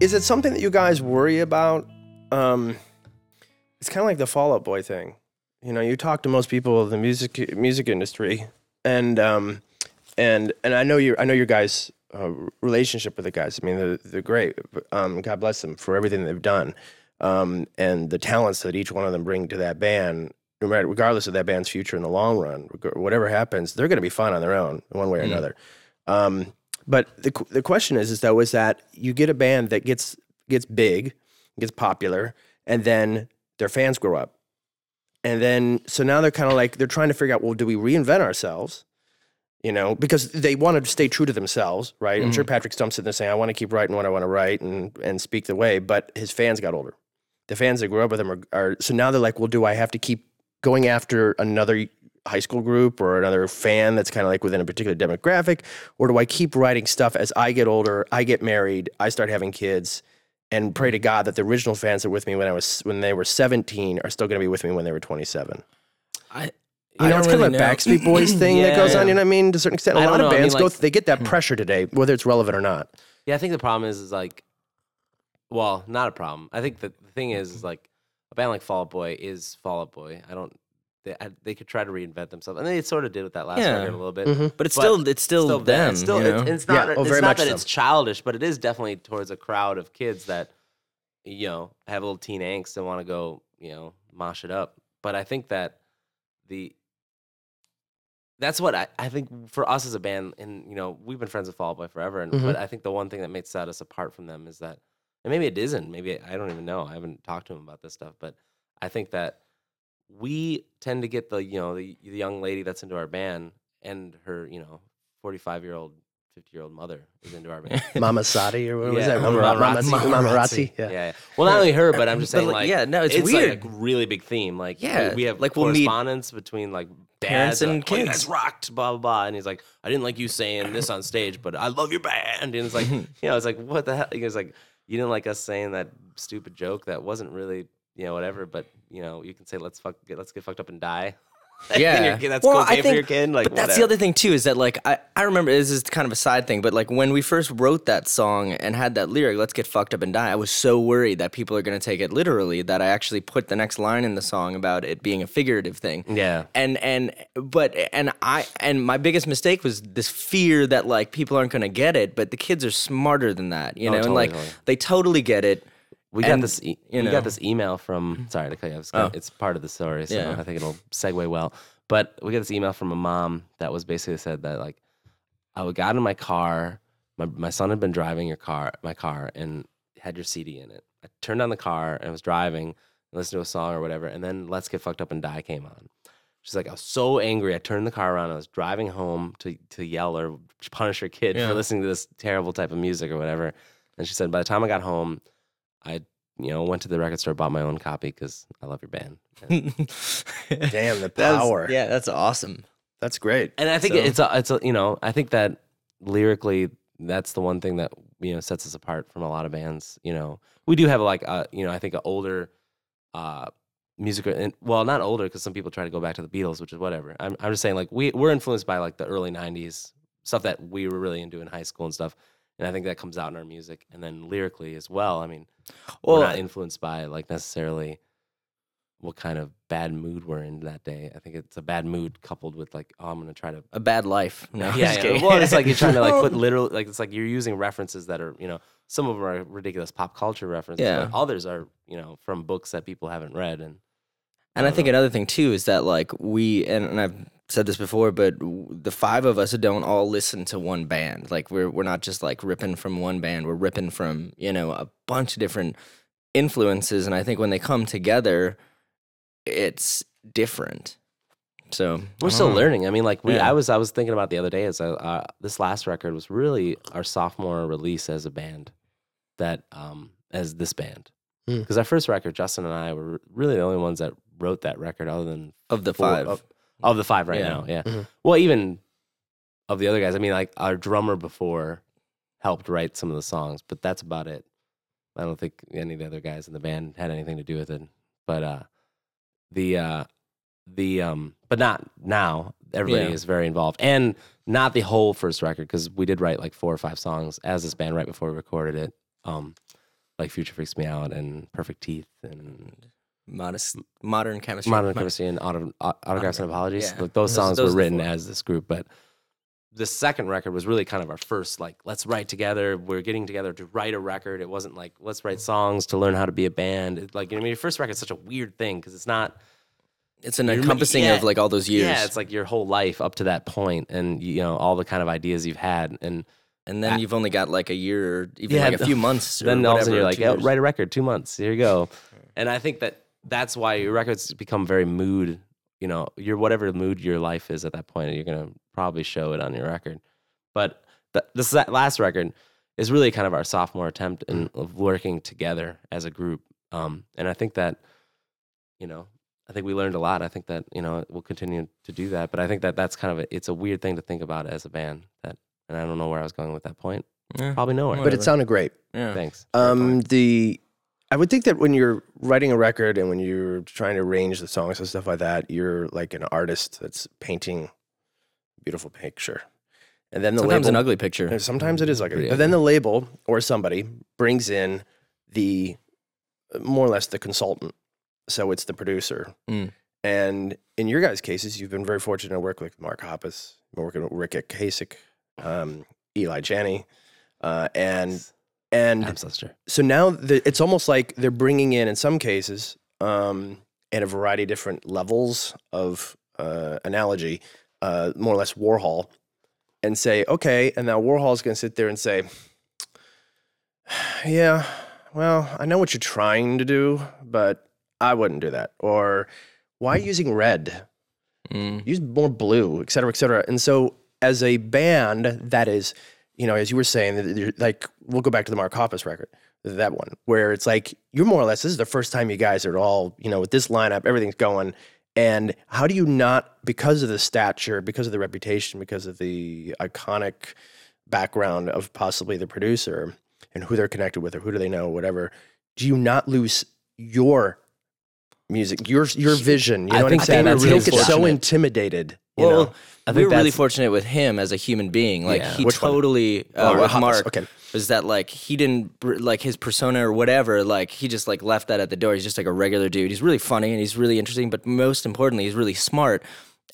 Is it something that you guys worry about? Um, it's kind of like the Fall Out Boy thing. You know, you talk to most people in the music music industry, and um, and and I know you. I know your guys' uh, relationship with the guys. I mean, they're, they're great. Um, God bless them for everything they've done, um, and the talents that each one of them bring to that band. No matter, regardless of that band's future in the long run, whatever happens, they're going to be fine on their own, one way or another. Um, but the the question is, is though, is that you get a band that gets gets big, gets popular, and then their fans grow up, and then so now they're kind of like they're trying to figure out, well, do we reinvent ourselves? You know, because they want to stay true to themselves, right? I'm sure mm-hmm. Patrick Stump's sitting there saying, "I want to keep writing what I want to write and and speak the way," but his fans got older. The fans that grew up with him are, are so now they're like, well, do I have to keep going after another high school group or another fan that's kind of like within a particular demographic or do i keep writing stuff as i get older i get married i start having kids and pray to god that the original fans that were with me when i was when they were 17 are still going to be with me when they were 27 I, you know it's really kind of know. like Backstreet Boys thing that Yeah, goes on. You know what I mean? To a certain extent, a I lot of know, I mean, bands go. They get that pressure today, whether it's relevant or not. Yeah, I think the problem is, is like, well, not a problem. I think that the thing is, is like a band like Fall Out Boy is Fall Out Boy. I don't. They, I, they could try to reinvent themselves, and they sort of did with that last Yeah. record a little bit. Mm-hmm. but it's But still it's still, bad. them. It's still, you know? it's, it's not. Yeah, oh, it's very not much that so. it's childish, but it is definitely towards a crowd of kids that, you know, have a little teen angst and want to go, you know, mosh it up. But I think that the that's what I, I think for us as a band, and you know, we've been friends with Fall Out Boy forever, and Mhm. but I think the one thing that makes set us apart from them is that, and maybe it isn't, maybe I don't even know. I haven't talked to him about this stuff, but I think that we tend to get the you know the, the young lady that's into our band and her you know 45 year old 50 year old mother is into our band Mama Sadi or what was Yeah, that? Oh, Mama, Mama Mama, Razzi. Mama, Mama Razzi. Razzi. Yeah. yeah, yeah. well not only her but i'm just saying like, like yeah, no, it's like weird. a really big theme like Yeah, we, we have like, we'll correspondence between like parents dads uh, and like, "Oh, kids." guys rocked blah blah blah and he's like i didn't like you saying this on stage but i love your band and it's like you know it's like what the hell he was like you didn't like us saying that stupid joke that wasn't really you know whatever but you know you can say let's fuck get let's get fucked up and die And Yeah, your kid- that's Well, okay I for think- your kid like but that's the other thing too is that like I, I remember this is kind of a side thing, but like when we first wrote that song and had that lyric, "Let's get fucked up and die," I was so worried that people are going to take it literally that I actually put the next line in the song about it being a figurative thing. Yeah. and and but and I and my biggest mistake was this fear that like people aren't going to get it, but the kids are smarter than that, you Oh, know, and like totally. they totally get it. We got And, this. E- you we got this email from. Sorry to cut you off. It's, Oh. it's part of the story, so Yeah. I think it'll segue well. But we got this email from a mom that was basically said that like, I got in my car. My my son had been driving your car, my car, and had your CD in it. I turned on the car and was driving, listened to a song or whatever, and then "Let's Get Fucked Up and Die" came on. She's like, I was so angry. I turned the car around. I was driving home to to yell or punish her kid Yeah. for listening to this terrible type of music or whatever. And she said, by the time I got home, I you know went to the record store, bought my own copy because I love your band. Damn the That was- power. yeah, that's awesome. That's great. and I think So- it's a, it's a, you know I think that lyrically that's the one thing that you know sets us apart from a lot of bands. You know, we do have like a you know I think an older uh music and well not older because some people try to go back to the Beatles, which is whatever. I'm I'm just saying like we we're influenced by like the early '90s stuff that we were really into in high school and stuff. And I think that comes out in our music, and then lyrically as well. I mean, Well, we're not influenced by like necessarily what kind of bad mood we're in that day. I think it's a bad mood coupled with like, oh, I'm gonna try to a bad life. No, yeah, yeah. Well, it's like you're trying to like put literal, like it's like you're using references that are, you know, some of them are ridiculous pop culture references, Yeah. but others are, you know, from books that people haven't read. And And I think another thing too is that like we and, and I've said this before, but the five of us don't all listen to one band. Like we're we're not just like ripping from one band. We're ripping from you know a bunch of different influences. And I think when they come together, it's different. So we're still know. learning. I mean, like we, Yeah. I was, I was thinking about the other day is uh, uh, this last record was really our sophomore release as a band, that um as this band. Hmm. Because our first record, Justin and I were really the only ones that wrote that record, other than of the four- five. of, of the five right Yeah. now. Yeah. Mhm. Well, even of the other guys. I mean, like our drummer before helped write some of the songs, but that's about it. I don't think any of the other guys in the band had anything to do with it. But uh, the uh, the um, but not now. Everybody Yeah. is very involved, and not the whole first record because we did write like four or five songs as this band right before we recorded it. Um, like Future Freaks Me Out and Perfect Teeth and Modest, modern chemistry. Modern Chemistry and Auto, Au- Autographs and Apologies. yeah. Like, Those- those songs those were written four. as this group, but the second record was really kind of our first like let's write together. We're getting together to write a record. It wasn't like let's write songs to learn how to be a band. It, like you know, I mean, your first record is such a weird thing because it's not It's an encompassing yeah. of like all those years. Yeah, it's like your whole life up to that point, and you know all the kind of ideas you've had, and and then I- you've only got like a year or even Yeah, like a few months. Then all of a sudden you're like, years. write a record, two months, here you go. And I think that that's why your records become very mood. You know, your whatever mood your life is at that point, you're gonna probably show it on your record. But the, this last record is really kind of our sophomore attempt in of working together as a group. Um, and I think that, you know, I think we learned a lot. I think that you know we'll continue to do that. But I think that that's kind of a, it's a weird thing to think about as a band. That and I don't know where I was going with that point. Yeah. Probably nowhere. Well, But it sounded great. Yeah. Thanks. Um, the I would think that when you're writing a record and when you're trying to arrange the songs and stuff like that, you're like an artist that's painting a beautiful picture. And then the Sometimes label, an ugly picture. Sometimes it is like, but then the label or somebody brings in the more or less the consultant. So it's the producer. Mm. And in your guys' cases, you've been very fortunate to work with Mark Hoppus, working with Ric Ocasek, um, Eli Janney, uh, and and Suster. so now the, it's almost like they're bringing in, in some cases, um, in a variety of different levels of uh, analogy, uh, more or less Warhol, and say, okay, and now Warhol's going to sit there and say, yeah, well, I know what you're trying to do, but I wouldn't do that. Or why using red? Mm. use more blue, et cetera, et cetera. And so, as a band that is, you know, as you were saying, like we'll go back to the Mark Hoppus record, that one, where it's like you're more or less this is the first time you guys are all, you know, with this lineup, everything's going. And how do you not, because of the stature, because of the reputation, because of the iconic background of possibly the producer and who they're connected with or who do they know, whatever, do you not lose your music, your your vision? You I know what I'm think saying? I think it's so intimidated. You Well, know? I we were really fortunate with him as a human being. Like Yeah. he Which totally uh, Oh, with Mark okay. was that like he didn't like his persona or whatever. Like he just like left that at the door. He's just like a regular dude. He's really funny and he's really interesting, but most importantly, he's really smart.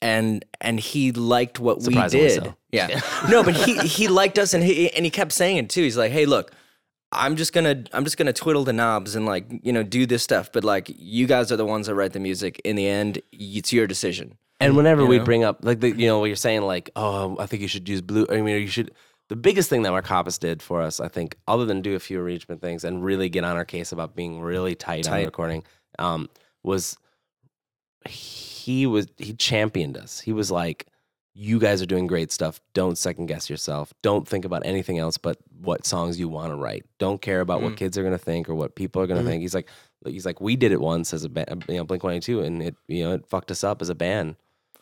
And and he liked what we did. so. Yeah, no, but he he liked us and he and he kept saying it too. He's like, hey, look. I'm just gonna I'm just gonna twiddle the knobs and like you know do this stuff, but like you guys are the ones that write the music. In the end, it's your decision. And whenever You we know? bring up, like, the, you know, what you're saying, like, oh, I think you should use blue. I mean, you should. The biggest thing that Mark Hoppus did for us, I think, other than do a few arrangement things and really get on our case about being really tight, on Tight. recording, um, was he was he championed us. He was like, "You guys are doing great stuff. Don't second guess yourself. Don't think about anything else but what songs you want to write. Don't care about what Mm. kids are gonna think or what people are gonna Mhm. think." He's like, he's like, we did it once as a band, you know, Blink One Eighty Two, and it you know it fucked us up as a band.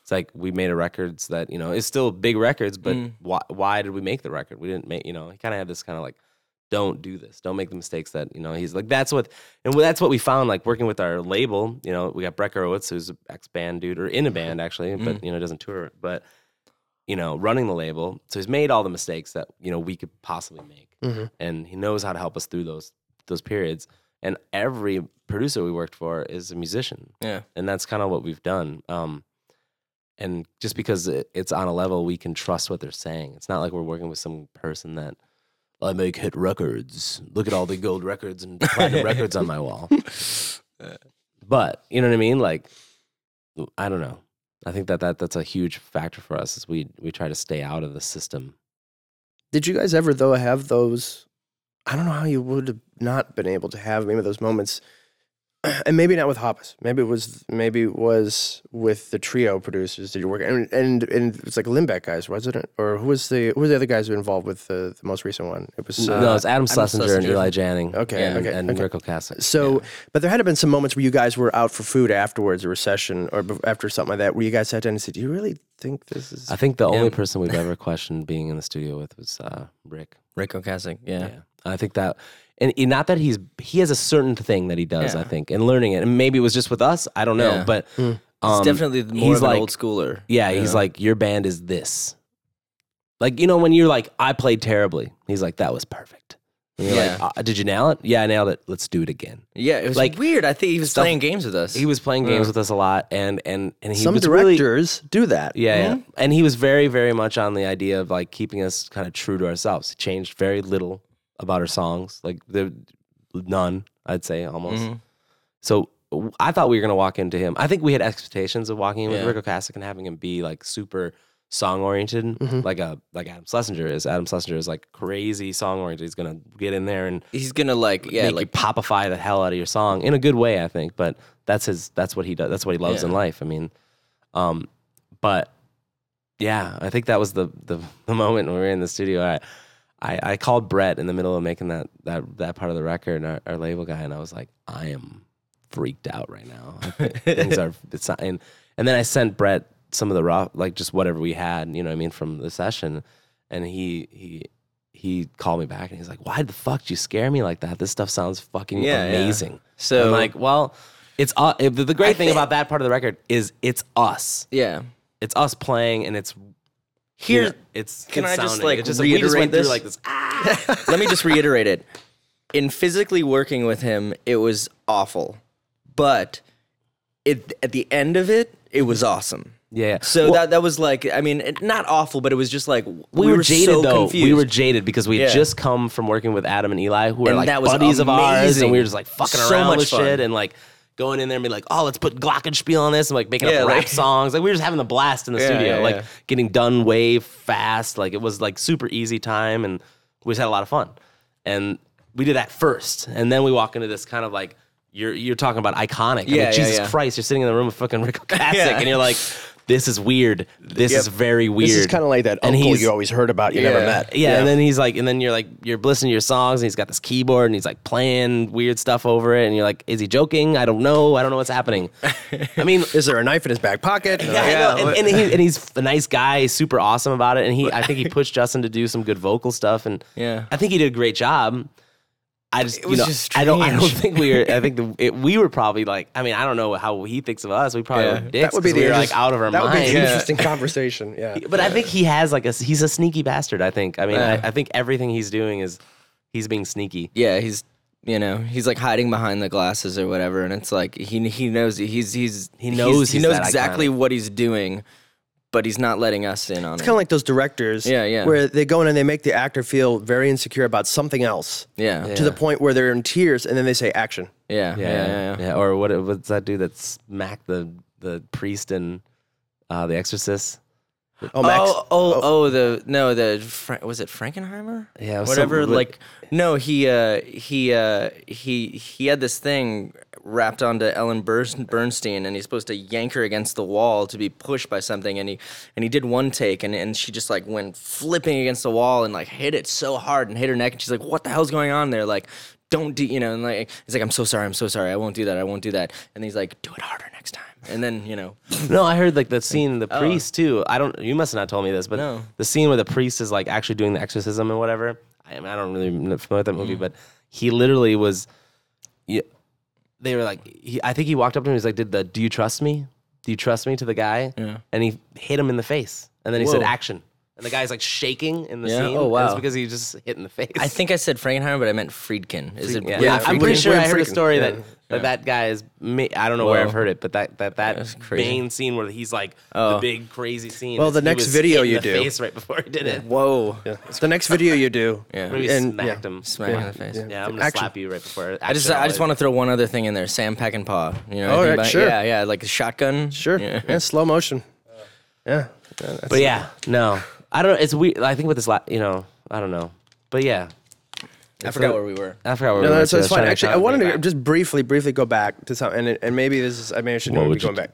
It's like we made a records that you know it's still big records, but Mm. why why did we make the record? We didn't make you know. He kind of had this kind of like, don't do this, don't make the mistakes that you know. He's like that's what and that's what we found like working with our label. You know, we got Brett Gurewitz, who's an ex band dude or in a band actually, but you know doesn't tour, but you know running the label. So he's made all the mistakes that you know we could possibly make, Mhm. and he knows how to help us through those those periods. And every producer we worked for is a musician Yeah. and that's kind of what we've done. Um, and just because it, it's on a level we can trust what they're saying, it's not like we're working with some person that I make hit records. Look at all the gold records and platinum records on my wall. But you know what I mean? Like, I don't know. I think that, that that's a huge factor for us. Is we we try to stay out of the system. Did you guys ever though have those? I don't know how you would have not been able to have maybe those moments, and maybe not with Hoppus. Maybe it was maybe it was with the trio producers that you work and and and it's like Limbeck guys, wasn't it? Or who was the who were the other guys who were involved with the, the most recent one? It was uh, no, it's Adam Adam Schlesinger and Eli Janney. Okay, Yeah, okay, and okay. Ric Ocasek. So, Yeah. but there had been some moments where you guys were out for food afterwards, a session, or after something like that, where you guys sat down and said, "Do you really think this is?" I think the Yeah. only person we've ever questioned being in the studio with was uh, Rick. Ric Ocasek. Yeah. Yeah. I think that and and not that he's he has a certain thing that he does, Yeah. I think, and learning it, and maybe it was just with us. I don't know, Yeah. but He's um, definitely more he's of an like- old schooler. Yeah, he's know? like, your band is this. Like, you know, when you're like, I played terribly. He's like, that was perfect. And you're Yeah. like, uh, did you nail it? Yeah, I nailed it. Let's do it again. yeah, it was like, weird. I think he was stuff- playing games with us. He was playing games with us a lot, and and and he Some was really directors do that. yeah, Mm-hmm. yeah, and he was very very much on the idea of like keeping us kind of true to ourselves. He changed very little about her songs, like the none, I'd say almost. Mhm. So I thought we were gonna walk into him. I think we had expectations of walking in with Yeah. Ric Ocasek and having him be like super song oriented, Mm-hmm. like a like Adam Schlesinger is. Adam Schlesinger is like crazy song oriented. He's gonna get in there and He's gonna like yeah make you like popify the hell out of your song in a good way, I think. But that's his. That's what he does. That's what he loves in life. I mean, um, but yeah, I think that was the the, the moment when we were in the studio. I, I I called Brett in the middle of making that that that part of the record, our, our label guy, and I was like, I am freaked out right now. Things are it's not, and and then I sent Brett some of the raw like just whatever we had, you know, what I mean, from the session, and he he. He called me back and he's like, "Why the fuck did you scare me like that? This stuff sounds fucking Yeah, yeah. amazing." So- I'm like, "Well, it's uh, the great I thing thi- about that part of the record is it's us. yeah. It's us playing, and it's Here, it's can I just, like, just, we just reiterate went through this? like this. Ah! let me just reiterate it. In physically working with him, it was awful, but it at the end of it, it was awesome. Yeah. So Well, that that was like, I mean, it, not awful, but it was just like we, were, jaded so though. Confused. We were jaded because we had Yeah. just come from working with Adam and Eli, who are And like that was buddies of ours, and we were just like fucking So around much with shit and like going in there and be like, oh, let's put Glockenspiel on this and like making Yeah, up rap like- songs. Like we were just having a blast in the Yeah, studio, yeah, like getting done way fast. Like it was like super easy time, and we just had a lot of fun. And we did that first, and then we walk into this kind of like. You're, you're talking about iconic. I Yeah, mean, yeah, Jesus. Christ, you're sitting in the room with fucking Ocasek, Yeah. and you're like, "This is weird. This Yep. is very weird." This is kind of like that And uncle he's- you always heard about you never met. yeah, and then he's like, and then you're like, you're listening to your songs, and he's got this keyboard, and he's like playing weird stuff over it, and you're like, is he joking? I don't know. I don't know what's happening. I mean, Is there a knife in his back pocket? yeah, I know, and, and, he, and he's a nice guy, he's super awesome about it, and he, I think he pushed Justin to do some good vocal stuff, and Yeah. I think he did a great job. I just, It you was know, just I don't, I don't think we were. I think the, it, we were probably like, I mean, I don't know how he thinks of us. We probably Yeah. were dicks that would be the we were like out of our That would be Yeah. interesting conversation. Yeah. But I think he has like a he's a sneaky bastard. I think. I mean, Yeah. I, I think everything he's doing is he's being sneaky. yeah, he's you know he's like hiding behind the glasses or whatever, and it's like he he knows he's he's He knows he he's knows exactly iconic. what he's doing, but he's not letting us in on It's it. It's kind of like those directors Yeah, yeah. where they go in and they make the actor feel very insecure about something else yeah, yeah, to the point where they're in tears and then they say action. yeah, yeah, yeah, yeah. Or what? What's that dude that smacked the the priest in uh, The Exorcist? Oh, Max. Oh, oh, oh, the no, the Fra- was it Frankenheimer? Yeah, it whatever. something- Like, no, he, uh, he, uh, he, he had this thing wrapped onto Ellen Burstyn, and he's supposed to yank her against the wall to be pushed by something, and he, and he did one take, and and she just like went flipping against the wall and like hit it so hard and hit her neck, and she's like, "What the hell's going on there?" Like. Don't do, you know? And like, he's like, "I'm so sorry, I'm so sorry, I won't do that, I won't do that." And he's like, "Do it harder next time." And then, you know, No, I heard like the scene, the oh. priest too. I don't. You must have not told me this, but No. the scene where the priest is like actually doing the exorcism and whatever. I, mean, I don't really know familiar with that movie, mm. but he literally was. They were like, he, I think he walked up to him. He's like, "Did the Do you trust me? Do you trust me?" To the guy, Yeah. and he hit him in the face, and then he said, Whoa. "Action." And the guy's like shaking in the Yeah? scene. Oh, and It's wow. because he just hit in the face. I think I said Frankenheimer, but I meant Friedkin. Is it? Yeah, Yeah, I'm pretty sure I heard a story Yeah. that that, that guy is. I don't know where I've oh. heard it, but that that that That's main scene where he's like oh. the Oh. big crazy scene. Well, the next video you do- face right before he did it. Whoa. The next video you do. Yeah. Maybe And- smacked yeah. him. Smack Yeah. in the face. Yeah. Yeah, I'm gonna Action. slap you right before. I just I just want to throw one other thing in there. Sam Peckinpah. You know? All anything right, sure. Yeah, yeah, like a shotgun. Sure. Yeah. Yeah. slow motion. Yeah. But yeah, no, I don't. know. It's weird. I think with this, la- you know, I don't know. But yeah, I forgot where we were. I forgot where No, we were. that's, too. I that's was fine. trying to Actually, I kinda wanted to back. just briefly, briefly go back to something, and, and maybe this is, I mean, I shouldn't What be would you going back.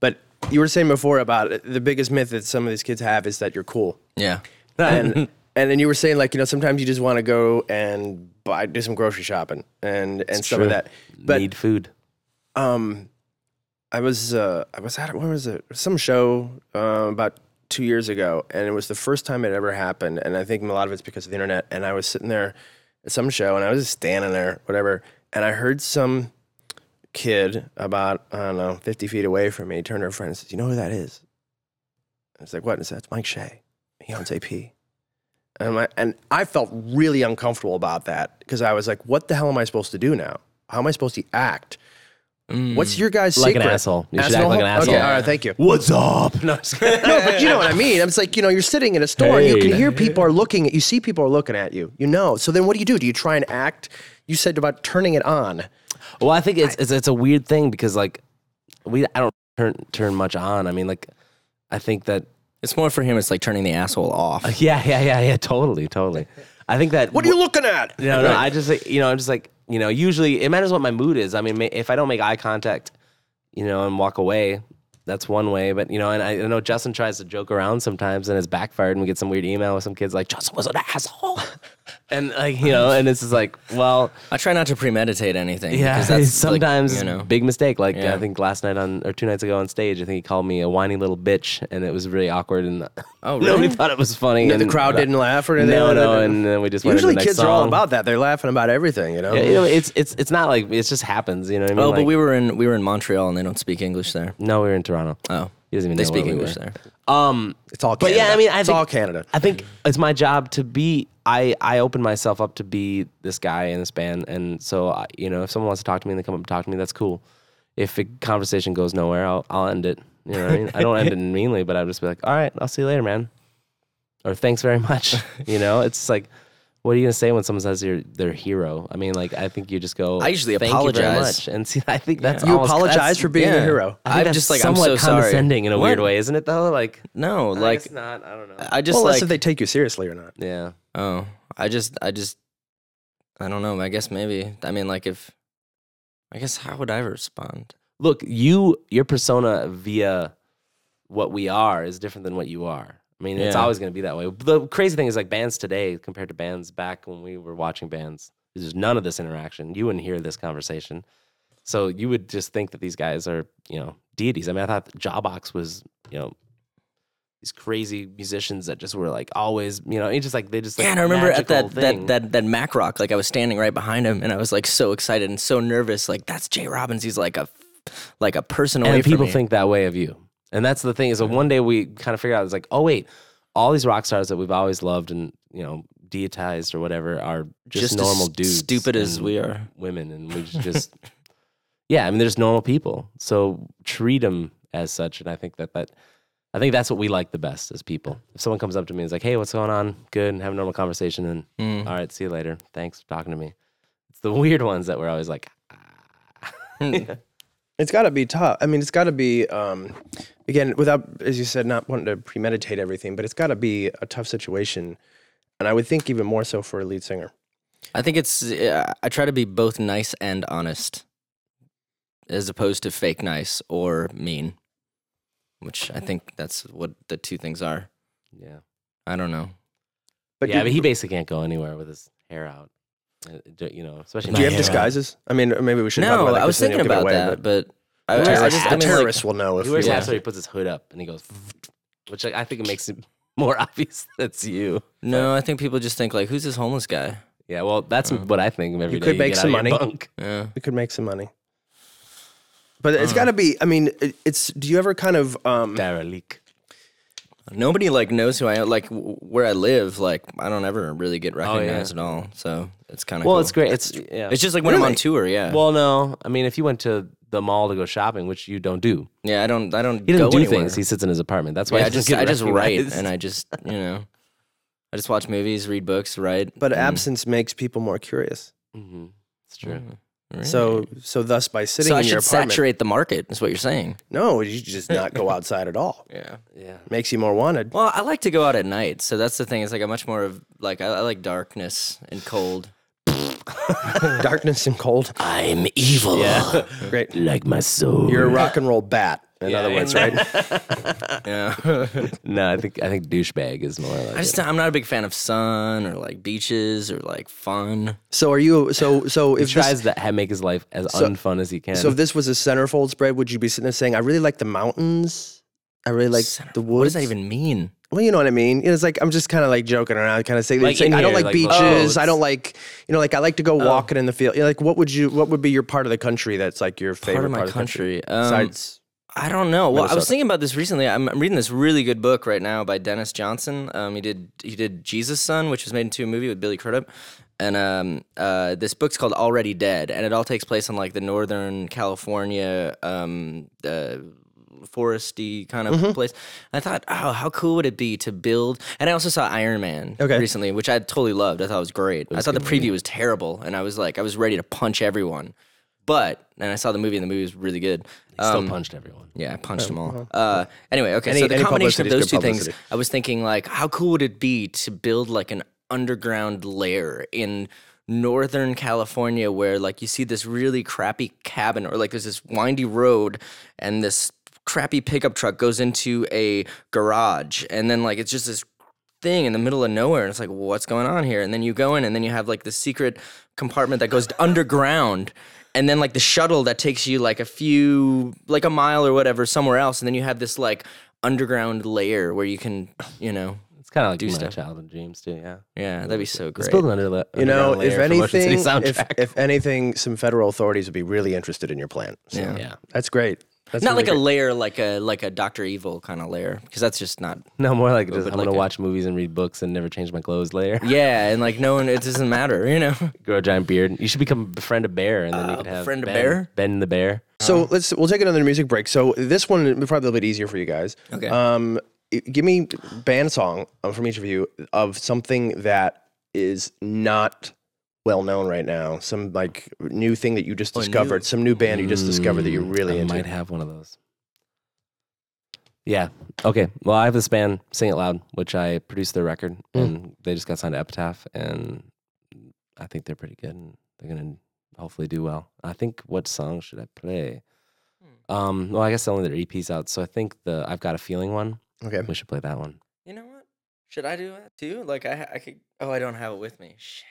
But you were saying before about it, the biggest myth that some of these kids have is that you're cool. Yeah. and and then you were saying like you know sometimes you just want to go and buy do some grocery shopping and and some of true. that. But need food. um, I was uh, I was at what was it some show uh, about two years ago, and it was the first time it ever happened. And I think a lot of it's because of the internet. And I was sitting there, at some show, and I was just standing there, whatever, and I heard some kid about I don't know fifty feet away from me turn to her friend and says, "You know who that is?" I was like, "What?" And said, "It's Mike Shea. He owns AP." And, my, and I felt really uncomfortable about that because I was like, "What the hell am I supposed to do now? How am I supposed to act? What's mm. your guys' Like an secret?" asshole. You should act like an asshole. Okay, all right, thank you. What's up? No, I'm just kidding. No, but you know what I mean. It's like you know, you're sitting in a store, and you can Hey. hear people are looking at you. See people are looking at you. You know. So then, what do you do? Do you try and act? You said about turning it on. Well, I think it's, it's it's a weird thing because like we I don't turn turn much on. I mean, like I think that It's more for him. It's like turning the asshole off. yeah yeah yeah yeah totally totally. I think that What are you looking at? No, no. I just like, you know I'm just like you know usually it matters what my mood is. I mean, if I don't make eye contact, you know, and walk away. That's one way, but you know, and I, I know Justin tries to joke around sometimes, and it's backfired. And we get some weird email with some kids like Justin was an asshole, and like you know, and it's just like, well, I try not to premeditate anything. Yeah, because that's like, sometimes you know. big mistake. Like Yeah. I think last night on or two nights ago on stage, I think he called me a whiny little bitch, and it was really awkward, and Oh, nobody really? thought it was funny. The and- crowd didn't laugh or anything. No, no, and then we just went Usually, into the next kids are all about that. They're laughing about everything. You know. Yeah, you know, it's it's it's not like it just happens. You know what I mean? Oh, but Like- we were in we were in Montreal and they don't speak English there. no, we were in Toronto. Oh, He doesn't even they know speak where we English there. Um, it's all. but yeah, I mean, I it's think, all Canada. I think it's my job to be. I I open myself up to be this guy in this band, and so I, you know, if someone wants to talk to me and they come up and talk to me, that's cool. If a conversation goes nowhere, I'll I'll end it. You know, what I mean, I don't end it meanly, but I'll just be like, all right, I'll see you later, man, or thanks very much. you know, it's like. What are you gonna say when someone says you're their hero? I mean, like I think you just go. I usually "Thank you very apologize." much," and see, I think that's you almost- apologize that's- for being a hero. I I'm just like, I'm somewhat so sorry. condescending in a weird way isn't it? Though, like No, I like guess not. I don't know. I just well, like unless if they take you seriously or not. yeah. Oh, I just I just I don't know. I guess maybe I mean like if I guess how would I respond? Look, you your persona via what we are is different than what you are. I mean, it's Yeah. always going to be that way. The crazy thing is like bands today compared to bands back when we were watching bands. There's none of this interaction. You wouldn't hear this conversation. So you would just think that these guys are, you know, deities. I mean, I thought Jawbox was, you know, these crazy musicians that just were like always, you know, it's just like they just like yeah, and I remember at that, thing. that that that Mac Rock, like I was standing right behind him, and I was like so excited and so nervous. Like that's Jay Robbins. He's like a like a person away and from people me. think that way of you. And that's the thing is that mm-hmm. one day we kind of figured out it's like, oh wait, all these rock stars that we've always loved and you know deitized or whatever are just, Just normal dudes, stupid as we are. women, and we just yeah, I mean they're just normal people. So treat them as such, and I think that that. I think that's what we like the best as people. If someone comes up to me and is like, "Hey, what's going on? Good," and have a normal conversation, and Mm. all right, see you later. Thanks for talking to me. It's the weird ones that we're always like, It's got to be tough. I mean, it's got to be um, again without, as you said, not wanting to premeditate everything, but it's got to be a tough situation, and I would think even more so for a lead singer. I think it's uh, I try to be both nice and honest, as opposed to fake nice or mean, which I think that's what the two things are. yeah. I don't know. But yeah, do, but he basically can't go anywhere with his hair out. Uh, You know, especially do you have hair out. disguises? I mean, maybe we should. talk No, about I was thinking you'll give it about away, that, but I, The I terrorists, just the I mean, like, will know if He wears you- hats where he puts his hood up and he goes, which like, I think it makes it more obvious that's you. no, I think people just think like, who's this homeless guy? Yeah, well, that's what I think every You day could make get some out of your money. Yeah. We could make some money. But it's got to be. I mean, it, it's. Do you ever kind of? Um, Derelict. Nobody like knows who I am. Like w- where I live, like I don't ever really get Oh, yeah. recognized at all. So it's kind of Well, cool. it's great. It's yeah. It's just like when I'm on Really? tour. Yeah. well, no, I mean, if you went to the mall to go shopping, which you don't do, yeah. I don't. I don't. he doesn't go do anywhere. things. He sits in his apartment. That's why yeah, I just doesn't I get just write recognized. and I just you know I just watch movies, read books, write. but absence makes people more curious. Mhm. It's true. Really? So, so thus by sitting so I in your should apartment, saturate the market. Is what you're saying? no, you just not go outside at all. Yeah. Yeah. Makes you more wanted. Well, I like to go out at night, so that's the thing. It's like I'm much more of like I, I like darkness and cold. Darkness and cold. I'm evil. Yeah. Great. like my soul. You're a rock and roll bat. In Yeah, other words, right? Yeah. no, I think I think douchebag is more like. I just it. I'm not a big fan of sun or like beaches or like fun. So are you? So so he if tries this, to make his life as So- unfun as he can. so if this was a centerfold spread, would you be sitting there saying, "I really like the mountains. I really like Center- the woods." What does that even mean? well, you know what I mean. It's like I'm just kind of like joking around, kind of saying Like like, I don't here, like like, beaches. oh, I don't like, you know, like I like to go walking in the field. You know, like, what would you? What would be your part of the country that's like your favorite Part of my the country. Um, Besides, I don't know. Well, I was thinking about this recently. I'm, I'm reading this really good book right now by Denis Johnson. Um, he did he did Jesus' Son, which was made into a movie with Billy Crudup, and um, uh, this book's called Already Dead, and it all takes place in like the northern California, um, uh, foresty kind of Mm-hmm. place. I thought, oh, how cool would it be to build? And I also saw Iron Man Okay. recently, which I totally loved. I thought it was great. I thought the preview was terrible, and I was like, I was ready to punch everyone. But and I saw the movie, and the movie was really good. Still Um, punched everyone. yeah, I punched them all. Uh, anyway, okay. Any- so the any combination publicity of is those good two things, publicity. I was thinking like, how cool would it be to build like an underground lair in northern California where like you see this really crappy cabin or like there's this windy road and this crappy pickup truck goes into a garage and then like it's just this thing in the middle of nowhere and it's like what's going on here and then you go in and then you have like the secret compartment that goes underground and then like the shuttle that takes you like a few like a mile or whatever somewhere else and then you have this like underground layer where you can you know It's kind of like Do my stuff. childhood dreams too. Yeah. yeah that'd be so Let's great build an under, you know, if anything, if, if anything, some federal authorities would be really interested in your plan. So Yeah. yeah. that's great. That's not really like a great. layer like a like a Doctor Evil kind of layer because that's just not No, more like just, I'm like gonna a- watch movies and read books and never change my clothes later. yeah and like no one it doesn't matter you know Grow a giant beard. You should become befriend a bear, and then you could have befriend a Ben- bear? Ben the bear. So let's we'll take another music break. So this one will probably a little bit easier for you guys. Okay. Um, i- give me band song uh, from each of you of something that is not well known right now. Some like new thing that you just Oh, discovered. new. Some new band you just discovered that you're really Mm, I into. might have one of those. Yeah. Okay. Well, I have this band, Sing It Loud, which I produced their record, Mm. and they just got signed to Epitaph, and I think they're pretty good, and they're gonna hopefully do well. I think what song should I play? Hmm. Um. Well, I guess only their EPs out, so I think the I've Got a Feeling one. Okay. We should play that one. you know what should I do that too like I I could oh I don't have it with me Shit.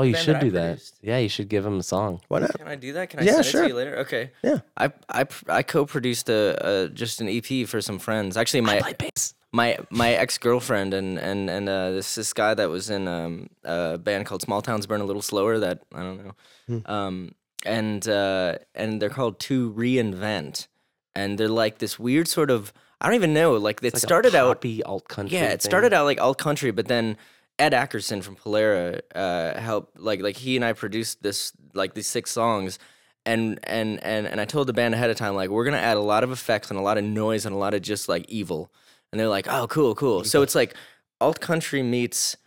Oh, you band should that I do that. produced. Yeah, you should give them a song. Why not? Can I do that? Can I Yeah, send sure. to you later? Okay. Yeah. I I pr- I co-produced a, a just an EP for some friends. Actually, my play bass. my my ex girlfriend and and and uh, this this guy that was in um, a band called Small Towns Burn a Little Slower. That I don't know. Hmm. Um, and uh, and they're called To Reinvent, and they're like this weird sort of I don't even know. Like it Like a started out poppy alt country. yeah, it thing. started out like alt country, but then Ed Ackerson from Polara uh, helped like like he and I produced this like these six songs. And, and and and I told the band ahead of time like we're gonna add a lot of effects and a lot of noise and a lot of just like evil, and they're like oh cool cool so it's like alt country meets,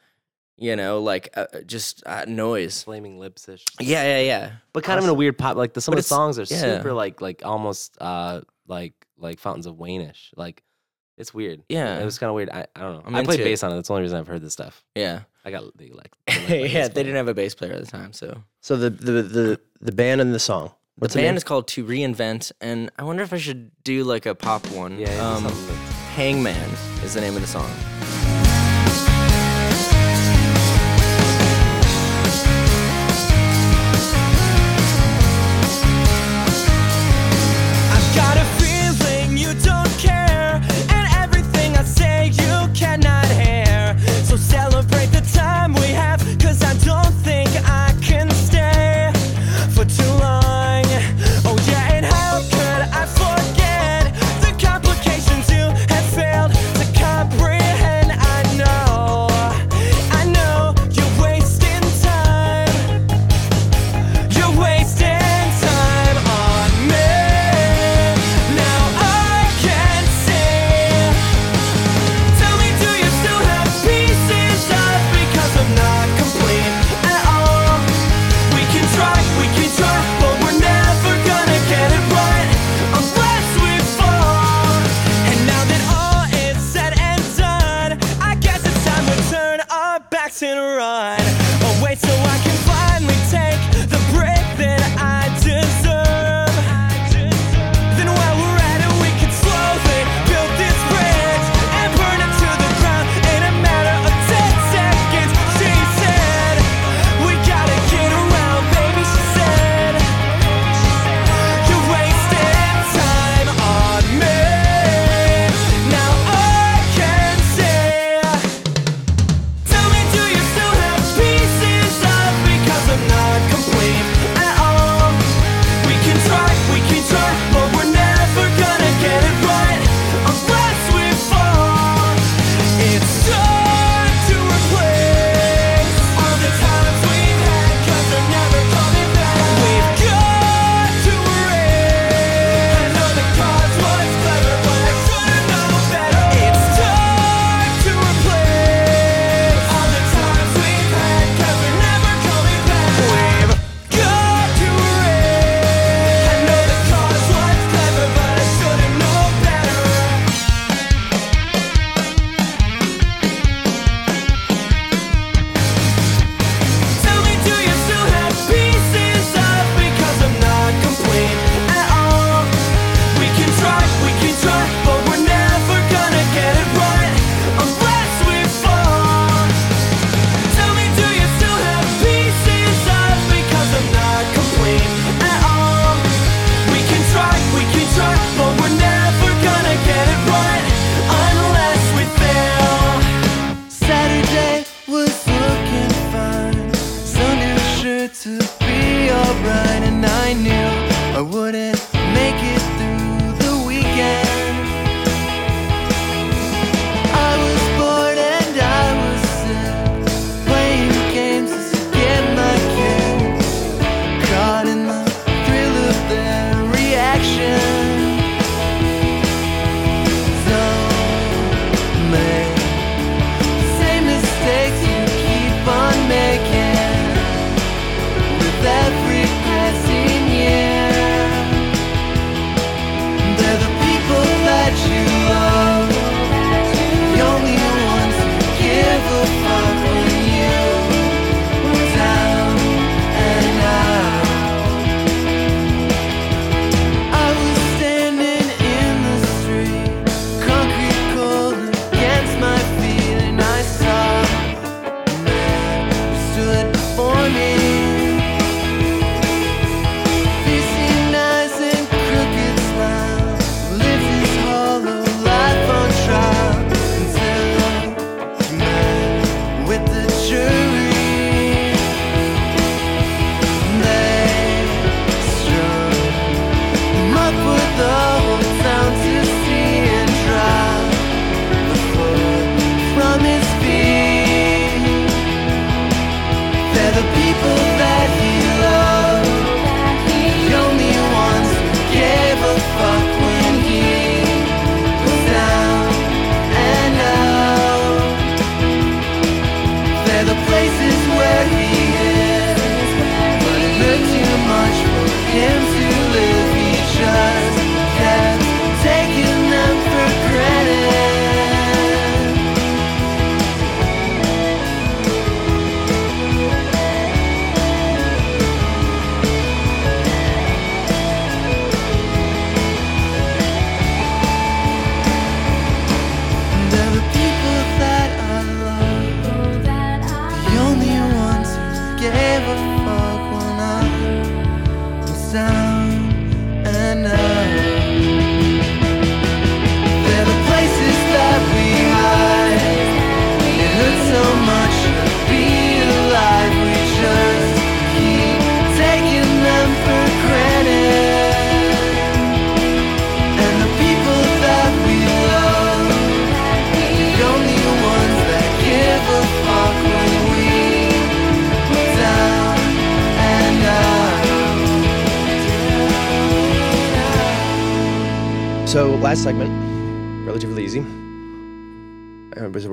you know like uh, uh, just uh, noise. flaming lips ish. Yeah yeah yeah. but kind of in a weird pop. Like the some But of the songs are yeah. super like like almost uh like like Fountains of Wayne-ish. Like it's weird. Yeah. it was kind of weird. I, I don't know. I'm i played into it. bass on it. That's the only reason I've heard this stuff. Yeah, I got the like. the, like, my yeah. bass They player. didn't have a bass player at the time, so So the the the, the band and the song. What's the the band name? is called To Reinvent, and I wonder if I should do like a pop one. Yeah, yeah, um, something that's- Hangman is the name of the song.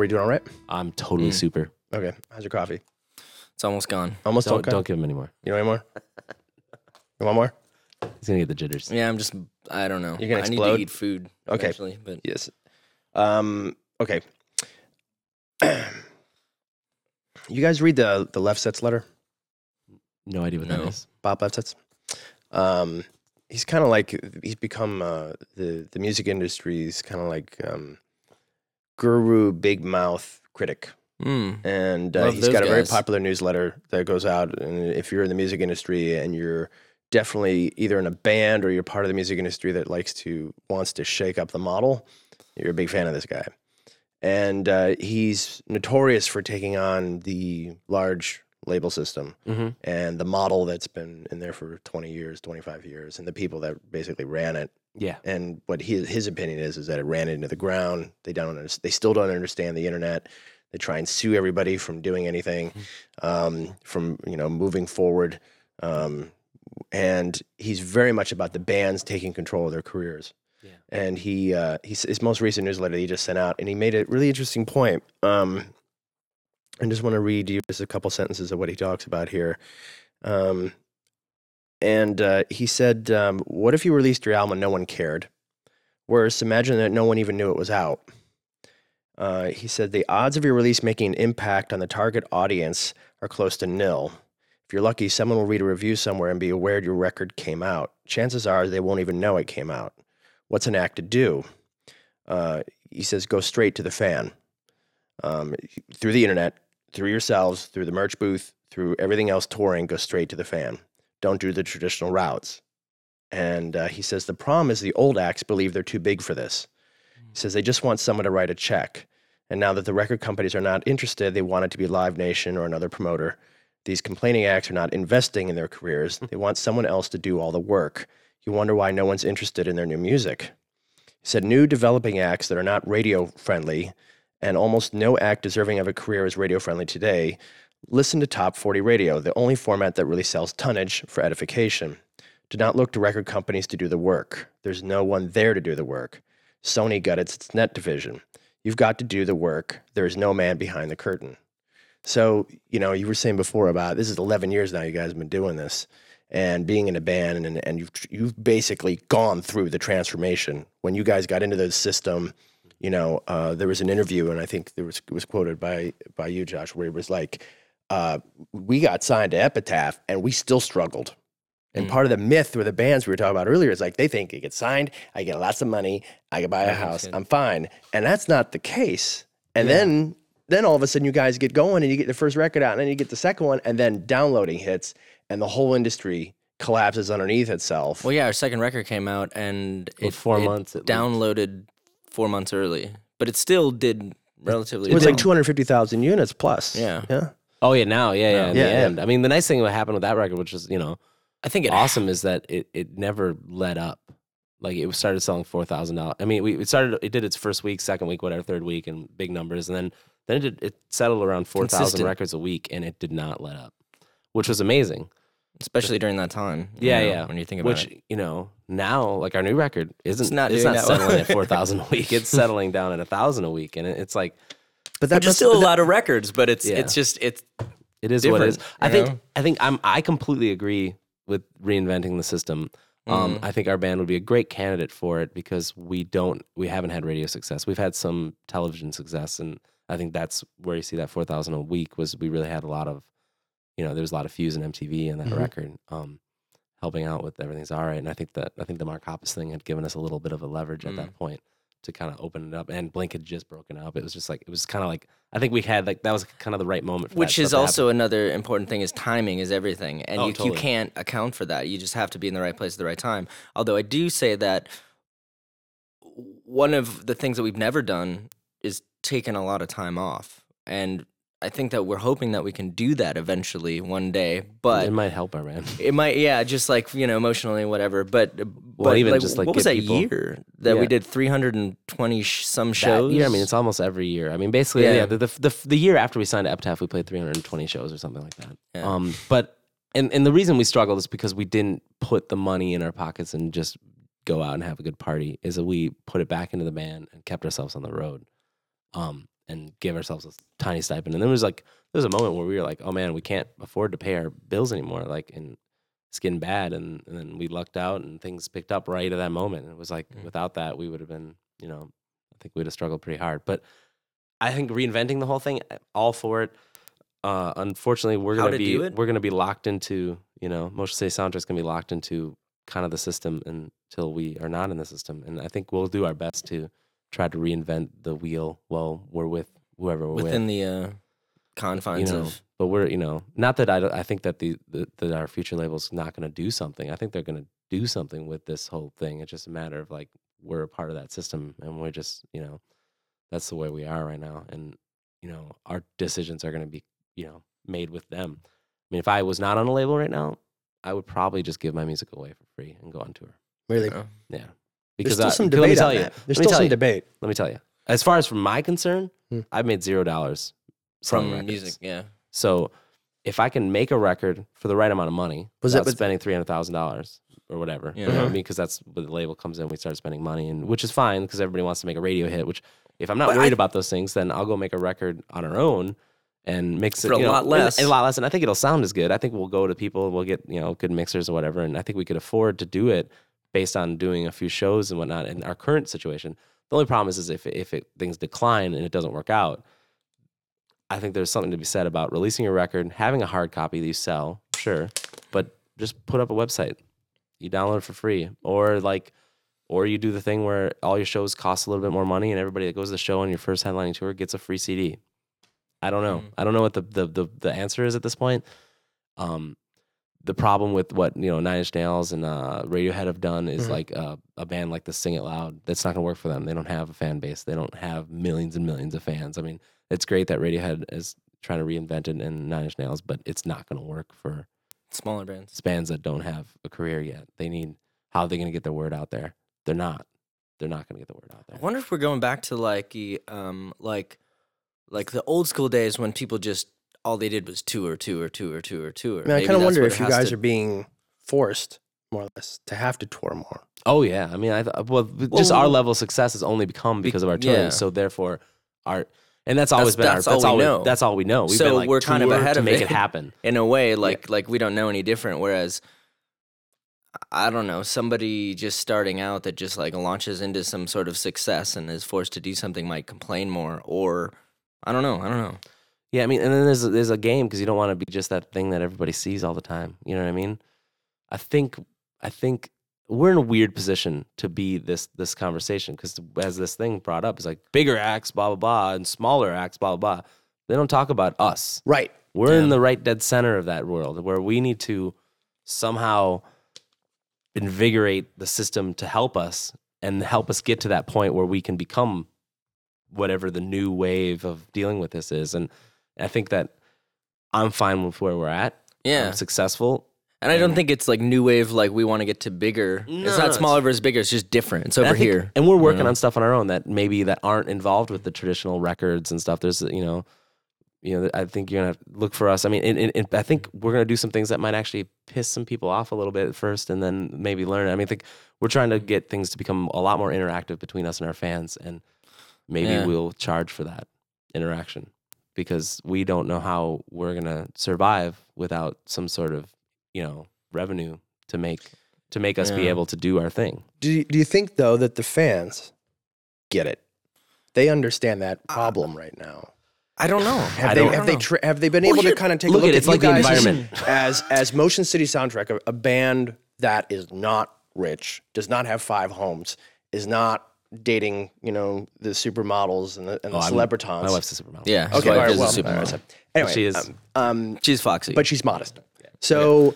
Was we doing all right? I'm totally Mm. super. Okay. How's your coffee? It's almost gone. Almost Don't, okay. don't give him any more. You know any more? You want more? He's gonna get the jitters. Yeah, I'm just. I don't know. You're gonna I need explode? to eat food. Okay. Eventually, but Yes. Um. Okay. you guys read the the Lefsetz letter? No idea what No. that is. Bob Lefsetz. Um, he's kind of like he's become uh, the the music industry's kind of like um, guru, big mouth critic, mm, and uh, he's got a very popular newsletter that goes out. And if you're in the music industry and you're definitely either in a band or you're part of the music industry that likes to wants to shake up the model, you're a big fan of this guy. And uh, he's notorious for taking on the large label system Mm-hmm. and the model that's been in there for 20 years, 25 years, and the people that basically ran it. Yeah. And what his his opinion is is that it ran into the ground. They don't they still don't understand the internet. They try and sue everybody from doing anything, um, from you know moving forward. Um, and he's very much about the bands taking control of their careers. Yeah. And he uh, he's, his most recent newsletter that he just sent out, and he made a really interesting point. Um, I just want to read you just a couple sentences of what he talks about here. Um, and uh, he said, um, "What if you released your album and no one cared? Worse, imagine that no one even knew it was out." Uh, he said, "The odds of your release making an impact on the target audience are close to nil. If you're lucky, someone will read a review somewhere and be aware your record came out. Chances are they won't even know it came out. What's an act to do?" Uh, he says, "Go straight to the fan." Um, through the internet, through yourselves, through the merch booth, through everything else touring, go straight to the fan. Don't do the traditional routes. And uh, he says the problem is the old acts believe they're too big for this. He says they just want someone to write a check. And now that the record companies are not interested, they want it to be Live Nation or another promoter. These complaining acts are not investing in their careers. They want someone else to do all the work. You wonder why no one's interested in their new music. He said new developing acts that are not radio friendly and almost no act deserving of a career is radio friendly today. Listen to Top 40 Radio, the only format that really sells tonnage for edification. Do not look to record companies to do the work. There's no one there to do the work. Sony gutted its net division. You've got to do the work. There is no man behind the curtain. So, you know, you were saying before about this is 11 years now you guys have been doing this and being in a band and, and you've, you've basically gone through the transformation. When you guys got into the system, you know, uh, there was an interview and I think there was, it was quoted by, by you, Josh, where it was like, uh, we got signed to Epitaph and we still struggled. And part of the myth with the bands we were talking about earlier is like they think they get signed, I get lots of money, I can buy a house, I'm fine. And that's not the case. And then then all of a sudden you guys get going and you get the first record out and then you get the second one and then downloading hits and the whole industry collapses underneath itself. Well, yeah, our second record came out and With it, four it months at least. downloaded four months early, but it still did relatively. it was like 250,000 units plus. Yeah. Yeah. Oh yeah, now yeah, yeah. In Yeah, the yeah. end, I mean, the nice thing that happened with that record, which is you know I think it awesome, is that it it never let up. Like it started selling four thousand dollars. I mean, we it started. It did its first week, second week, whatever, third week, and big numbers, and then then it did, it settled around four thousand records a week, and it did not let up, which was amazing. especially during that time. Yeah, know, yeah. When you think about Which it, you know now, like our new record isn't It's not it's not settling at four thousand a week. It's settling down at a thousand a week, and it, it's like But that which is must- still a that- lot of records, but it's Yeah. it's just it's It is what it is. different, I think know? I think I'm I completely agree with reinventing the system. Um, Mm-hmm. I think our band would be a great candidate for it because we don't we haven't had radio success. We've had some television success, and I think that's where you see that four thousand a week was we really had a lot of, you know, there was a lot of Fuse and MTV and that Mm-hmm. Mhm. record, um, helping out with everything's all right. And I think that I think the Mark Hoppus thing had given us a little bit of a leverage at Mm. that point to kind of open it up. And Blink had just broken up. It was just like it was kind of like I think we had like that was kind of the right moment. For which is also another important thing is timing is everything and Oh, you, totally. you can't account for that you just have to be in the right place at the right time although i do say that one of the things that we've never done is taken a lot of time off and i think that we're hoping that we can do that eventually one day but it might help our band. it might, yeah, just like you know, emotionally, whatever. But, but even like, just, like, what was that people- year that we did three hundred and twenty sh- some That shows? year, I mean, it's almost every year. I mean, basically, yeah. Yeah. the, the, the the year after we signed to Epitaph, we played 320 shows or something like that. Yeah. Um, but and and the reason we struggled is because we didn't put the money in our pockets and just go out and have a good party. Is that we put it back into the band and kept ourselves on the road, um, and give ourselves a tiny stipend. And then there was like there was a moment where we were like, oh man, we can't afford to pay our bills anymore. Like, and it's getting bad. And, and then we lucked out and things picked up right at that moment. And it was like, Mm. without that, we would have been, you know, I think we'd have struggled pretty hard. But I think reinventing the whole thing, all for it. Uh, unfortunately, we're How gonna to be we're gonna be locked into you know Motion City Soundtrack's gonna be locked into kind of the system until we are not in the system. And I think we'll do our best to try to reinvent the wheel while we're with whoever we're within with. the uh, You confines know, of. but we're you know not that I don't- I think that the, the that our future label's not going to do something. I think they're going to do something with this whole thing. It's just a matter of like we're a part of that system and we're just you know that's the way we are right now. And you know our decisions are going to be you know made with them. I mean, if I was not on a label right now, I would probably just give my music away for free and go on tour. Really? Oh. Yeah, There's still I- some let me debate tell on you, that. There's let me still tell some you. debate. Let me tell you. As far as from my concern, Hmm. I've made zero dollars from records. music, yeah. So if I can make a record for the right amount of money Was that without with- spending three hundred thousand dollars or whatever, you know Yeah. what I mean? Because that's where the label comes in. We start spending money, and which is fine because everybody wants to make a radio hit. Which if I'm not But worried I- about those things, then I'll go make a record on our own and mix it For a you know, lot and- less. and a lot less. And I think it'll sound as good. I think we'll go to people, we'll get you know good mixers or whatever, and I think we could afford to do it based on doing a few shows and whatnot. In our current situation, the only problem is, is if if it, things decline and it doesn't work out. I think there's something to be said about releasing a record, having a hard copy that you sell, sure, but just put up a website. You download it for free, or like, or you do the thing where all your shows cost a little bit more money, and everybody that goes to the show on your first headlining tour gets a free CD. I don't know. Mm. I don't know what the, the the the answer is at this point. Um, the problem with what you know Nine Inch Nails and uh, Radiohead have done is Mhm. like uh, a band like the Sing It Loud. That's not gonna work for them. They don't have a fan base. They don't have millions and millions of fans. I mean, it's great that Radiohead is trying to reinvent it in Nine Inch Nails, but it's not going to work for Smaller bands. bands that don't have a career yet. They need how are they going to get their word out there? They're not. They're not going to get the word out there. I wonder if we're going back to like um like like the old school days when people just all they did was tour, tour, tour, tour, tour. I mean, I kind of wonder if you guys to- are being forced, more or less, to have to tour more. Oh yeah, I mean, I th- well, just our level of success has only become because of our touring. yeah. So therefore, our and that's always been that's our all that's all we we know. that's all we know. We've So been like we're kind of tour ahead to of make it. it happen. in a way like like we don't know any different whereas i don't know somebody just starting out that just like launches into some sort of success and is forced to do something might complain more or i don't know i don't know Yeah, I mean, and then there's a, there's a game because you don't want to be just that thing that everybody sees all the time. You know what I mean? I think I think we're in a weird position to be this this conversation because as this thing brought up, it's like bigger acts, blah blah blah, and smaller acts, blah blah blah. They don't talk about us. Right. We're in the right dead center of that world where we need to somehow invigorate the system to help us and help us get to that point where we can become whatever the new wave of dealing with this is. And I think that I'm fine with where we're at. yeah I'm successful. and i don't think it's like new wave like we want to get to bigger No, it's no, not smaller versus bigger it's just different it's over I think- here And we're working on stuff on our own that maybe that aren't involved with the traditional records and stuff. There's, you know, you know, I think you're gonna have to look for us. I mean, and, and- and I think we're gonna do some things that might actually piss some people off a little bit at first, and then maybe learn. I mean, I think we're trying to get things to become a lot more interactive between us and our fans, and maybe Yeah. we'll charge for that interaction because we don't know how we're gonna survive without some sort of, you know, revenue to make to make us be able to do our thing. Do you, do you think though that the fans get it? They understand that problem right now. i don't know Have I they don't have they tra- have they been Well, able to kind of take look a look at at it's you like the environment. as as Motion City Soundtrack, a, a band that is not rich, does not have five homes, is not dating you know the supermodels and the and the Oh, I'm- celebritons. My wife's a supermodel. yeah his okay, wife all right, is a well, supermodel. all right, so- anyway, she is. um, um, she's foxy but she's modest. So,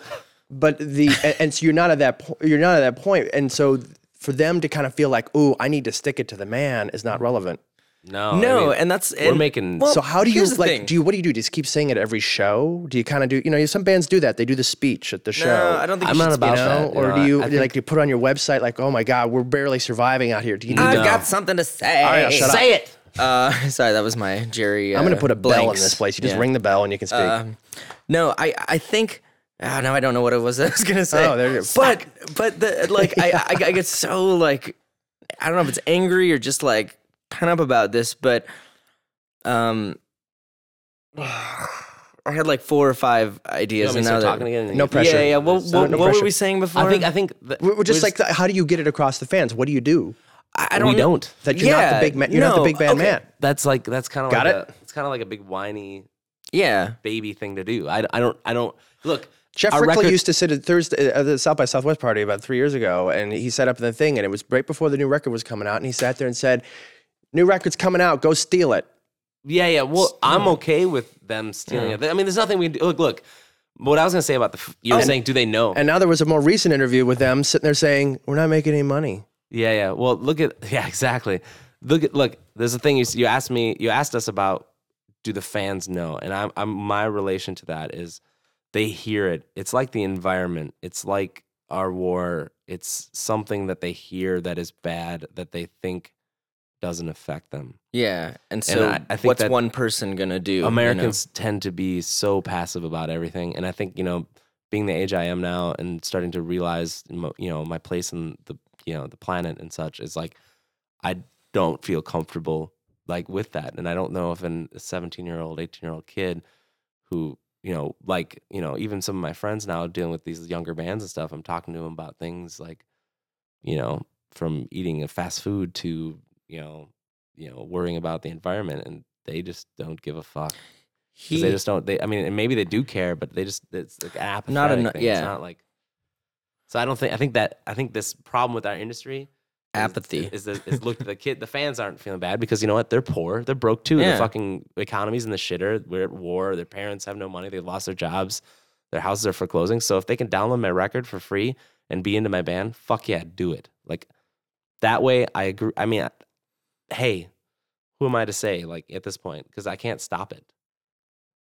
but the and, and so you're not at that po- you're not at that point, and so for them to kind of feel like, oh, I need to stick it to the man is not relevant. No, I no mean, and that's we're and- making. well, so how do you here's like? thing. Do you what do you do? Just keep saying it every show? Do you kind of do? You know, some bands do that. They do the speech at the show. no i don't think I'm you not should about you know, that, or know, do you, I- I do you, like think- you put on your website like, oh my god, we're barely surviving out here? Do you need I've to? got something to say. All right, shut up. Say it. Uh, sorry, that was my Jerry. Uh, I'm gonna put a bell in this place. You just Yeah. ring the bell and you can speak. Um, no, I I think. Oh, now I don't know what it was I was gonna say. Oh, there you go. But but the like I, I I get so like I don't know if it's angry or just like pent up about this, but um. I had like four or five You ideas, want me and to now start that, talking again? No pressure. Yeah, yeah. What, No- what, no what were we saying before? I think. I think. That we're, we're just we're like, how do you get it across the fans? What do you do? I, I don't. we don't. That you're not the big man. You're not the big band okay. man. That's like that's kind of Got like it? A, it's kind of like a big whiny Yeah. baby thing to do. I, I don't I don't look. Geoff our Rickly record- used to sit at Thursday at the South by Southwest party about three years ago, and he set up the thing, and it was right before the new record was coming out, and he sat there and said, "New record's coming out, go steal it." Yeah, yeah. Well, I'm okay with them stealing it. I mean, there's nothing we can do. Look, look. What I was gonna say about the f- you were oh, saying, do they know? And now there was a more recent interview with them sitting there saying, "We're not making any money." Yeah, yeah. Well, look at yeah, exactly. Look at look. There's a thing you you asked me. You asked us about. Do the fans know? And I'm, I'm my relation to that is they hear it. It's like the environment. It's like our war. It's something that they hear that is bad that they think doesn't affect them. Yeah. And so, I- I think what's one person gonna do? you know? Americans tend to be so passive about everything, and I think you know, being the age I am now and starting to realize, you know, my place in the you know the planet and such is like, I don't feel comfortable like with that, and I don't know if an, a seventeen year old, eighteen year old kid who you know, like you know, even some of my friends now dealing with these younger bands and stuff, I'm talking to them about things like, you know, from eating a fast food to you know, you know, worrying about the environment, and they just don't give a fuck. 'Cause He, they just don't. They, I mean, and maybe they do care, but they just it's like apathetic Not eno- thing. yeah. It's not like. So I don't think I think that I think this problem with our industry Apathy. is, is, is look the kid the fans aren't feeling bad because you know what they're poor they're broke too Yeah. the fucking economy's in the shitter we're at war their parents have no money They've lost their jobs their houses are foreclosing so if they can download my record for free and be into my band fuck yeah do it like that way I agree I mean hey who am I to say like at this point because I can't stop it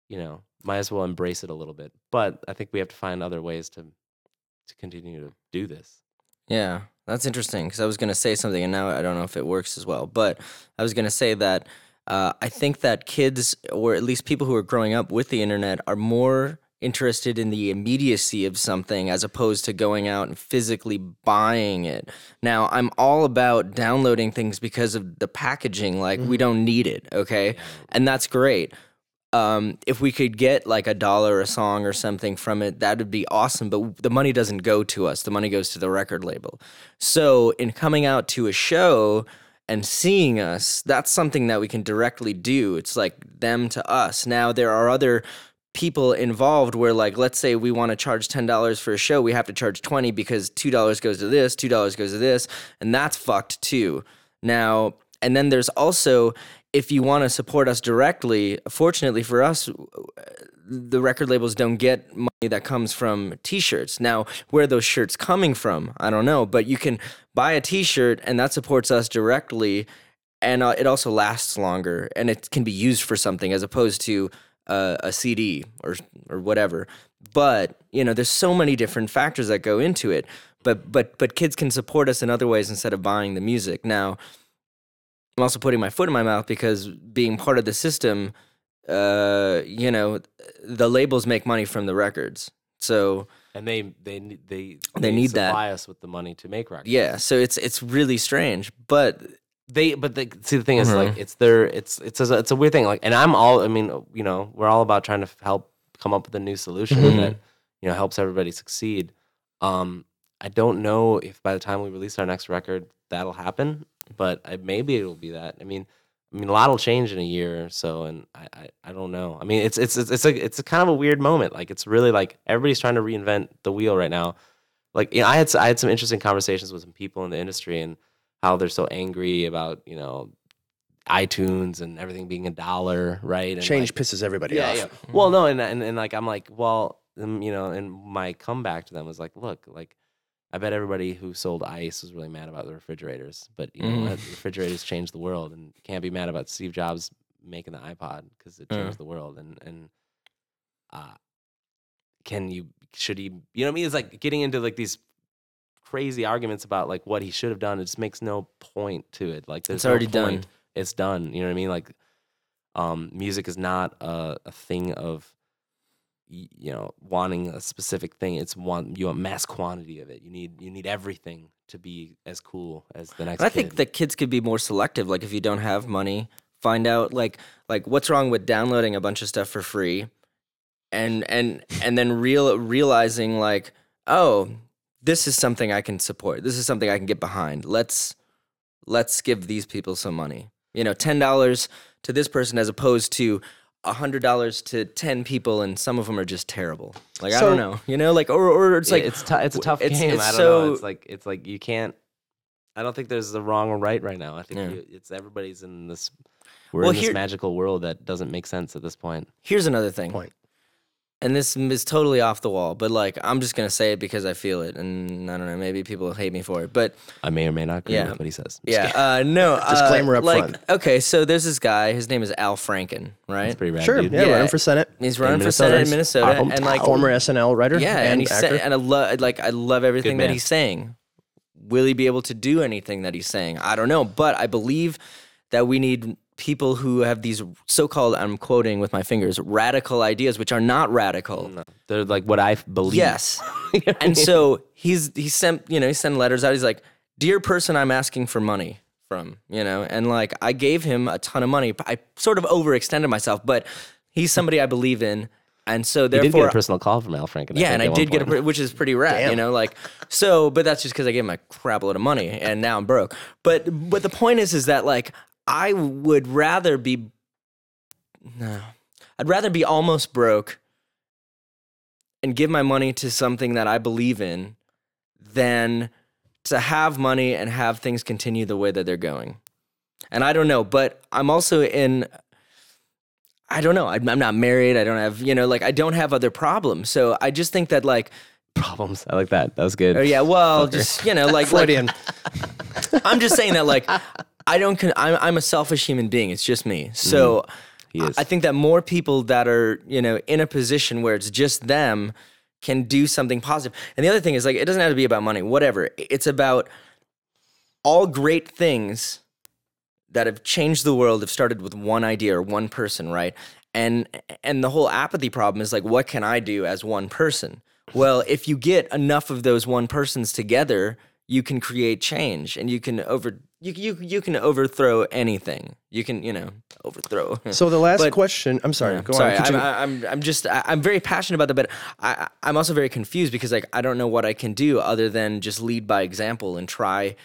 you know, might as well embrace it a little bit. But I think we have to find other ways to to continue to do this. Yeah, that's interesting because I was going to say something and now I don't know if it works as well. But I was going to say that uh, I think that kids, or at least people who are growing up with the internet, are more interested in the immediacy of something as opposed to going out and physically buying it. Now, I'm all about downloading things because of the packaging. Like, we don't need it, okay? And that's great um, if we could get like a dollar a song or something from it, that would be awesome. But the money doesn't go to us; the money goes to the record label. So, in coming out to a show and seeing us, that's something that we can directly do. It's like them to us. Now, there are other people involved where like let's say we want to charge $10 for a show we have to charge 20 because $2 goes to this $2 goes to this and that's fucked too. Now and then there's also if you want to support us directly fortunately for us the record labels don't get money that comes from t-shirts. Now where are those shirts coming from i don't know but you can buy a t-shirt and that supports us directly and uh, it also lasts longer and it can be used for something as opposed to uh, a cd or or whatever but you know there's so many different factors that go into it but but but kids can support us in other ways instead of buying the music now i'm also putting my foot in my mouth because being part of the system uh, you know, the labels make money from the records. So And they they ne- they They need that. supply us with the money to make records. yeah, so it's it's really strange, but they but the, see the thing is Mhm. like it's their it's it's a, it's a weird thing like and i'm all i mean you know we're all about trying to help come up with a new solution Mhm. that you know helps everybody succeed um i don't know if by the time we release our next record that'll happen but I, maybe it'll be that i mean i mean a lot will change in a year or so and i i, I don't know i mean it's it's it's it's a it's a kind of a weird moment like it's really like everybody's trying to reinvent the wheel right now like you know, I had I had some interesting conversations with some people in the industry and how they're so angry about you know iTunes and everything being a dollar, right? And Change like, pisses everybody yeah, off. yeah. Well, no, and, and and like I'm like, well, um, you know, and my comeback to them was like, look, like I bet everybody who sold ice was really mad about the refrigerators, but you know Mhm. refrigerators changed the world, and can't be mad about Steve Jobs making the iPod because it Yeah. changed the world, and and uh, can you should he you know what I mean? It's like getting into like these crazy arguments about like what he should have done. It just makes no point to it. Like there's it's no already point. done. It's done. You know what I mean? Like um, music is not a, a thing of you know wanting a specific thing. It's want you want mass quantity of it. You need you need everything to be as cool as the next. And I think kid. that kids could be more selective. Like if you don't have money, find out like like what's wrong with downloading a bunch of stuff for free, and and and then real realizing like oh this is something I can support. This is something I can get behind. Let's let's give these people some money. You know, ten dollars to this person as opposed to a hundred dollars to ten people, and some of them are just terrible. Like I don't know, you know, like or or it's Yeah, like it's tou- it's a tough it's- game. it's I don't so- know. It's like it's like you can't. I don't think there's a wrong or right right now. I think Yeah. you, it's everybody's in this. We're Well, in this here- magical world that doesn't make sense at this point. Here's another thing. Point. And this is totally off the wall, but like I'm just gonna say it because I feel it, and I don't know, maybe people hate me for it, but I may or may not agree Yeah. with what he says. yeah, uh, no. uh, Disclaimer up like, front. Okay, so there's this guy. His name is Al Franken, right? It's pretty rad. Sure, dude. yeah, Yeah. running for Senate. He's running for Senate in Minnesota, Our and like Former SNL writer. yeah, and, and he's actor. sa- and I love like I love everything that he's saying. Will he be able to do anything that he's saying? I don't know, but I believe that we need people who have these so-called I'm quoting with my fingers radical ideas, which are not radical. No, they're like what I believe. Yes. You know what I and so he's he sent you know he sent letters out. He's like, "Dear person, I'm asking for money from you know," and like I gave him a ton of money. I sort of overextended myself, but he's somebody I believe in, and so therefore, You did get a personal call from Al Franken. yeah, and I did get a, point. pre- which is pretty rad, you know, like so. But that's just because I gave him a crap load of money, and now I'm broke. But but the point is, is that like I would rather be, no, I'd rather be almost broke and give my money to something that I believe in than to have money and have things continue the way that they're going. And I don't know, but I'm also in. I don't know. I'm, I'm not married. I don't have, you know, like I don't have other problems. So I just think that, like, problems. I like that. That was good. oh yeah, well, Fucker. just you know, like, like Freudian. I'm just saying that, like, I don't. Con- I'm I'm a selfish human being. It's just me. So mm-hmm. He is. I think that more people that are, you know, in a position where it's just them can do something positive. And the other thing is like it doesn't have to be about money, whatever. It's about all great things that have changed the world have started with one idea or one person, right? And and the whole apathy problem is like what can I do as one person? Well, if you get enough of those one persons together, you can create change and you can over you you you can overthrow anything. You can, you know, overthrow. So the last But- question. I'm sorry. Yeah, Go sorry, on. I'm, continue. I'm, I'm just, I- I'm very passionate about that, but I, I'm also very confused because like I don't know what I can do other than just lead by example and try,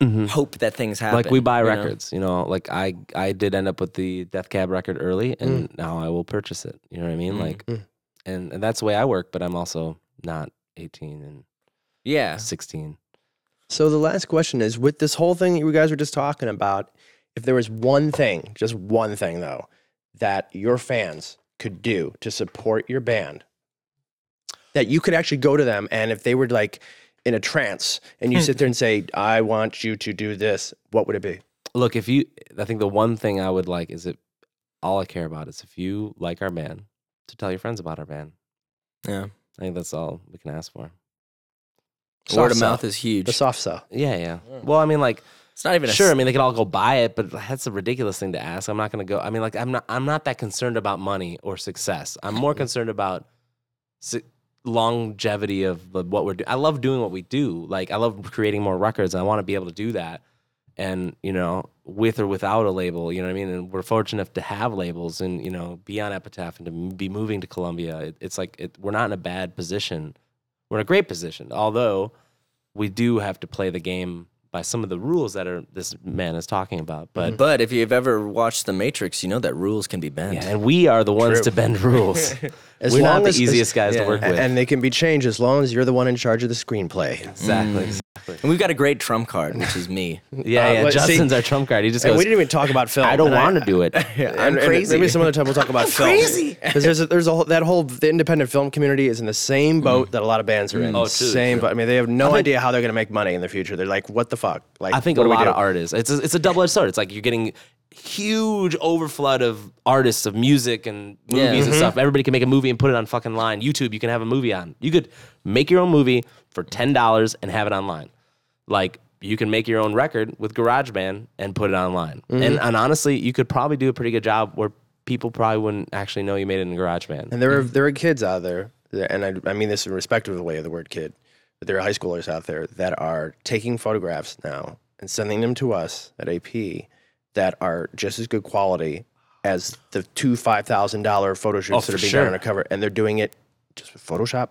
mm-hmm. hope that things happen. like we buy you know? records, you know. Like I, I did end up with the Death Cab record early, and Mm. now I will purchase it. You know what I mean? Mm, like, mm. and, and that's the way I work. But I'm also not 18 and Yeah, 16. So the last question is with this whole thing that you guys were just talking about, if there was one thing, just one thing though, that your fans could do to support your band, that you could actually go to them and if they were like in a trance and you hmm. sit there and say, I want you to do this, what would it be? Look, if you, I think the one thing I would like is if all I care about is if you like our band, to tell your friends about our band. yeah. I think that's all we can ask for. Word of sell. mouth is huge. The soft sell. Yeah, yeah. Mm. Well, I mean, like, It's not even a sure. I s- mean, they could all go buy it, but that's a ridiculous thing to ask. I'm not going to go. I mean, like, I'm not. I'm not that concerned about money or success. I'm more concerned about su- longevity of the- what we're doing. I love doing what we do. Like, I love creating more records. I want to be able to do that, and you know, with or without a label, you know what I mean. And we're fortunate enough to have labels, and you know, be on Epitaph and to m- be moving to Columbia. It, it's like it, we're not in a bad position. We're in a great position, although we do have to play the game by some of the rules that are this man is talking about. But mm-hmm. But if you've ever watched The Matrix, you know that rules can be bent. yeah, and we are the ones to bend rules. As We're not the as- easiest guys yeah. to work with. And they can be changed as long as you're the one in charge of the screenplay. exactly. Mm. exactly And we've got a great trump card, which is me. Yeah, Uh, yeah. but see- Justin's our trump card. He just And goes. we didn't even talk about film. I don't want to do it. I'm and- and crazy. Maybe some other time we'll talk about film. crazy. because there's a, there's a whole, that whole the independent film community is in the same mm. boat that a lot of bands are in. Mm. Oh, true, same, true. but I mean they have no idea how they're going to make money in the future. They're like, what the fuck? Like, I think what a we lot do? of artists. It's a, it's a double edged sword. It's like you're getting huge overflood of artists of music and movies Yeah. and mm-hmm. stuff. Everybody can make a movie and put it on fucking line. YouTube, you can have a movie on. You could make your own movie for ten dollars and have it online. Like you can make your own record with GarageBand and put it online. Mm-hmm. And and honestly, you could probably do a pretty good job where people probably wouldn't actually know you made it in GarageBand. And there are there are kids out there, that- and I, I mean this in respect of the way of the word kid, but there are high schoolers out there that are taking photographs now and sending them to us at AP that are just as good quality as the two five thousand dollar photo shoots Oh, that are being sure. done on a cover, and they're doing it just with Photoshop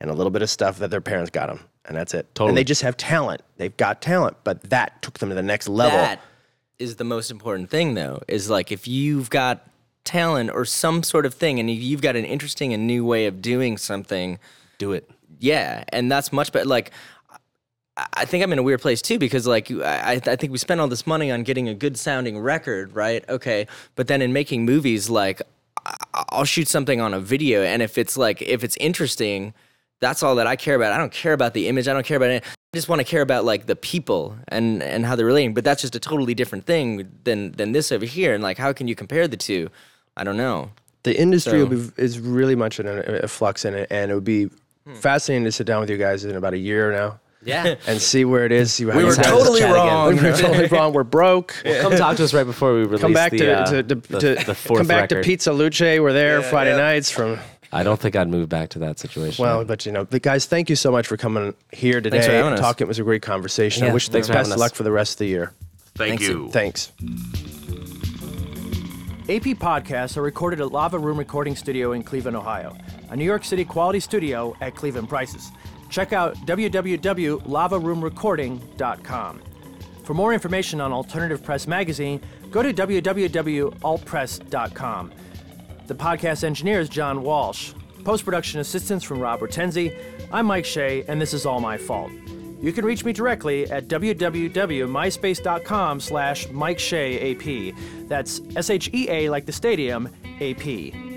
and a little bit of stuff that their parents got them, and that's it. Totally. And they just have talent. They've got talent, but that took them to the next level. That is the most important thing, though. Is like if you've got talent or some sort of thing, and you've got an interesting and new way of doing something, Do it. yeah, and that's much better. Like, I- think I'm in a weird place too because like I, I think we spend all this money on getting a good sounding record, right? Okay, but then in making movies, like I'll shoot something on a video, and if it's like if it's interesting, that's all that I care about. I don't care about the image. I don't care about it. I just want to care about like the people and and how they're relating. But that's just a totally different thing than than this over here. And like, how can you compare the two? I don't know. the industry So- will be, is really much in a, a flux in it, and it would be hmm. fascinating to sit down with you guys in about a year now Yeah. and see where it is. See how We you were guys- totally chat again. wrong. We were totally wrong. We're broke. Come talk to us right before we release Come back the, to, uh, to, to, the, to the fourth come back record. to Pizza Luce. We're there Friday nights from. I don't think I'd move back to that situation. Well, but you know, the guys, thank you so much for coming here today. Thanks for having and us. talking. It was a great conversation. I wish you the best of luck for the rest of the year. Thank you. Thanks. AP podcasts are recorded at Lava Room Recording Studio in Cleveland, Ohio, a New York City quality studio at Cleveland prices. Check out www.lavaroomrecording.com. For more information on Alternative Press Magazine, go to www.altpress.com. The podcast engineer is John Walsh. Post production assistance from Rob Hortensi. I'm Mike Shea, and this is all my fault. You can reach me directly at www.myspace.com slash Mike Shea AP. That's S H E A like the stadium, AP.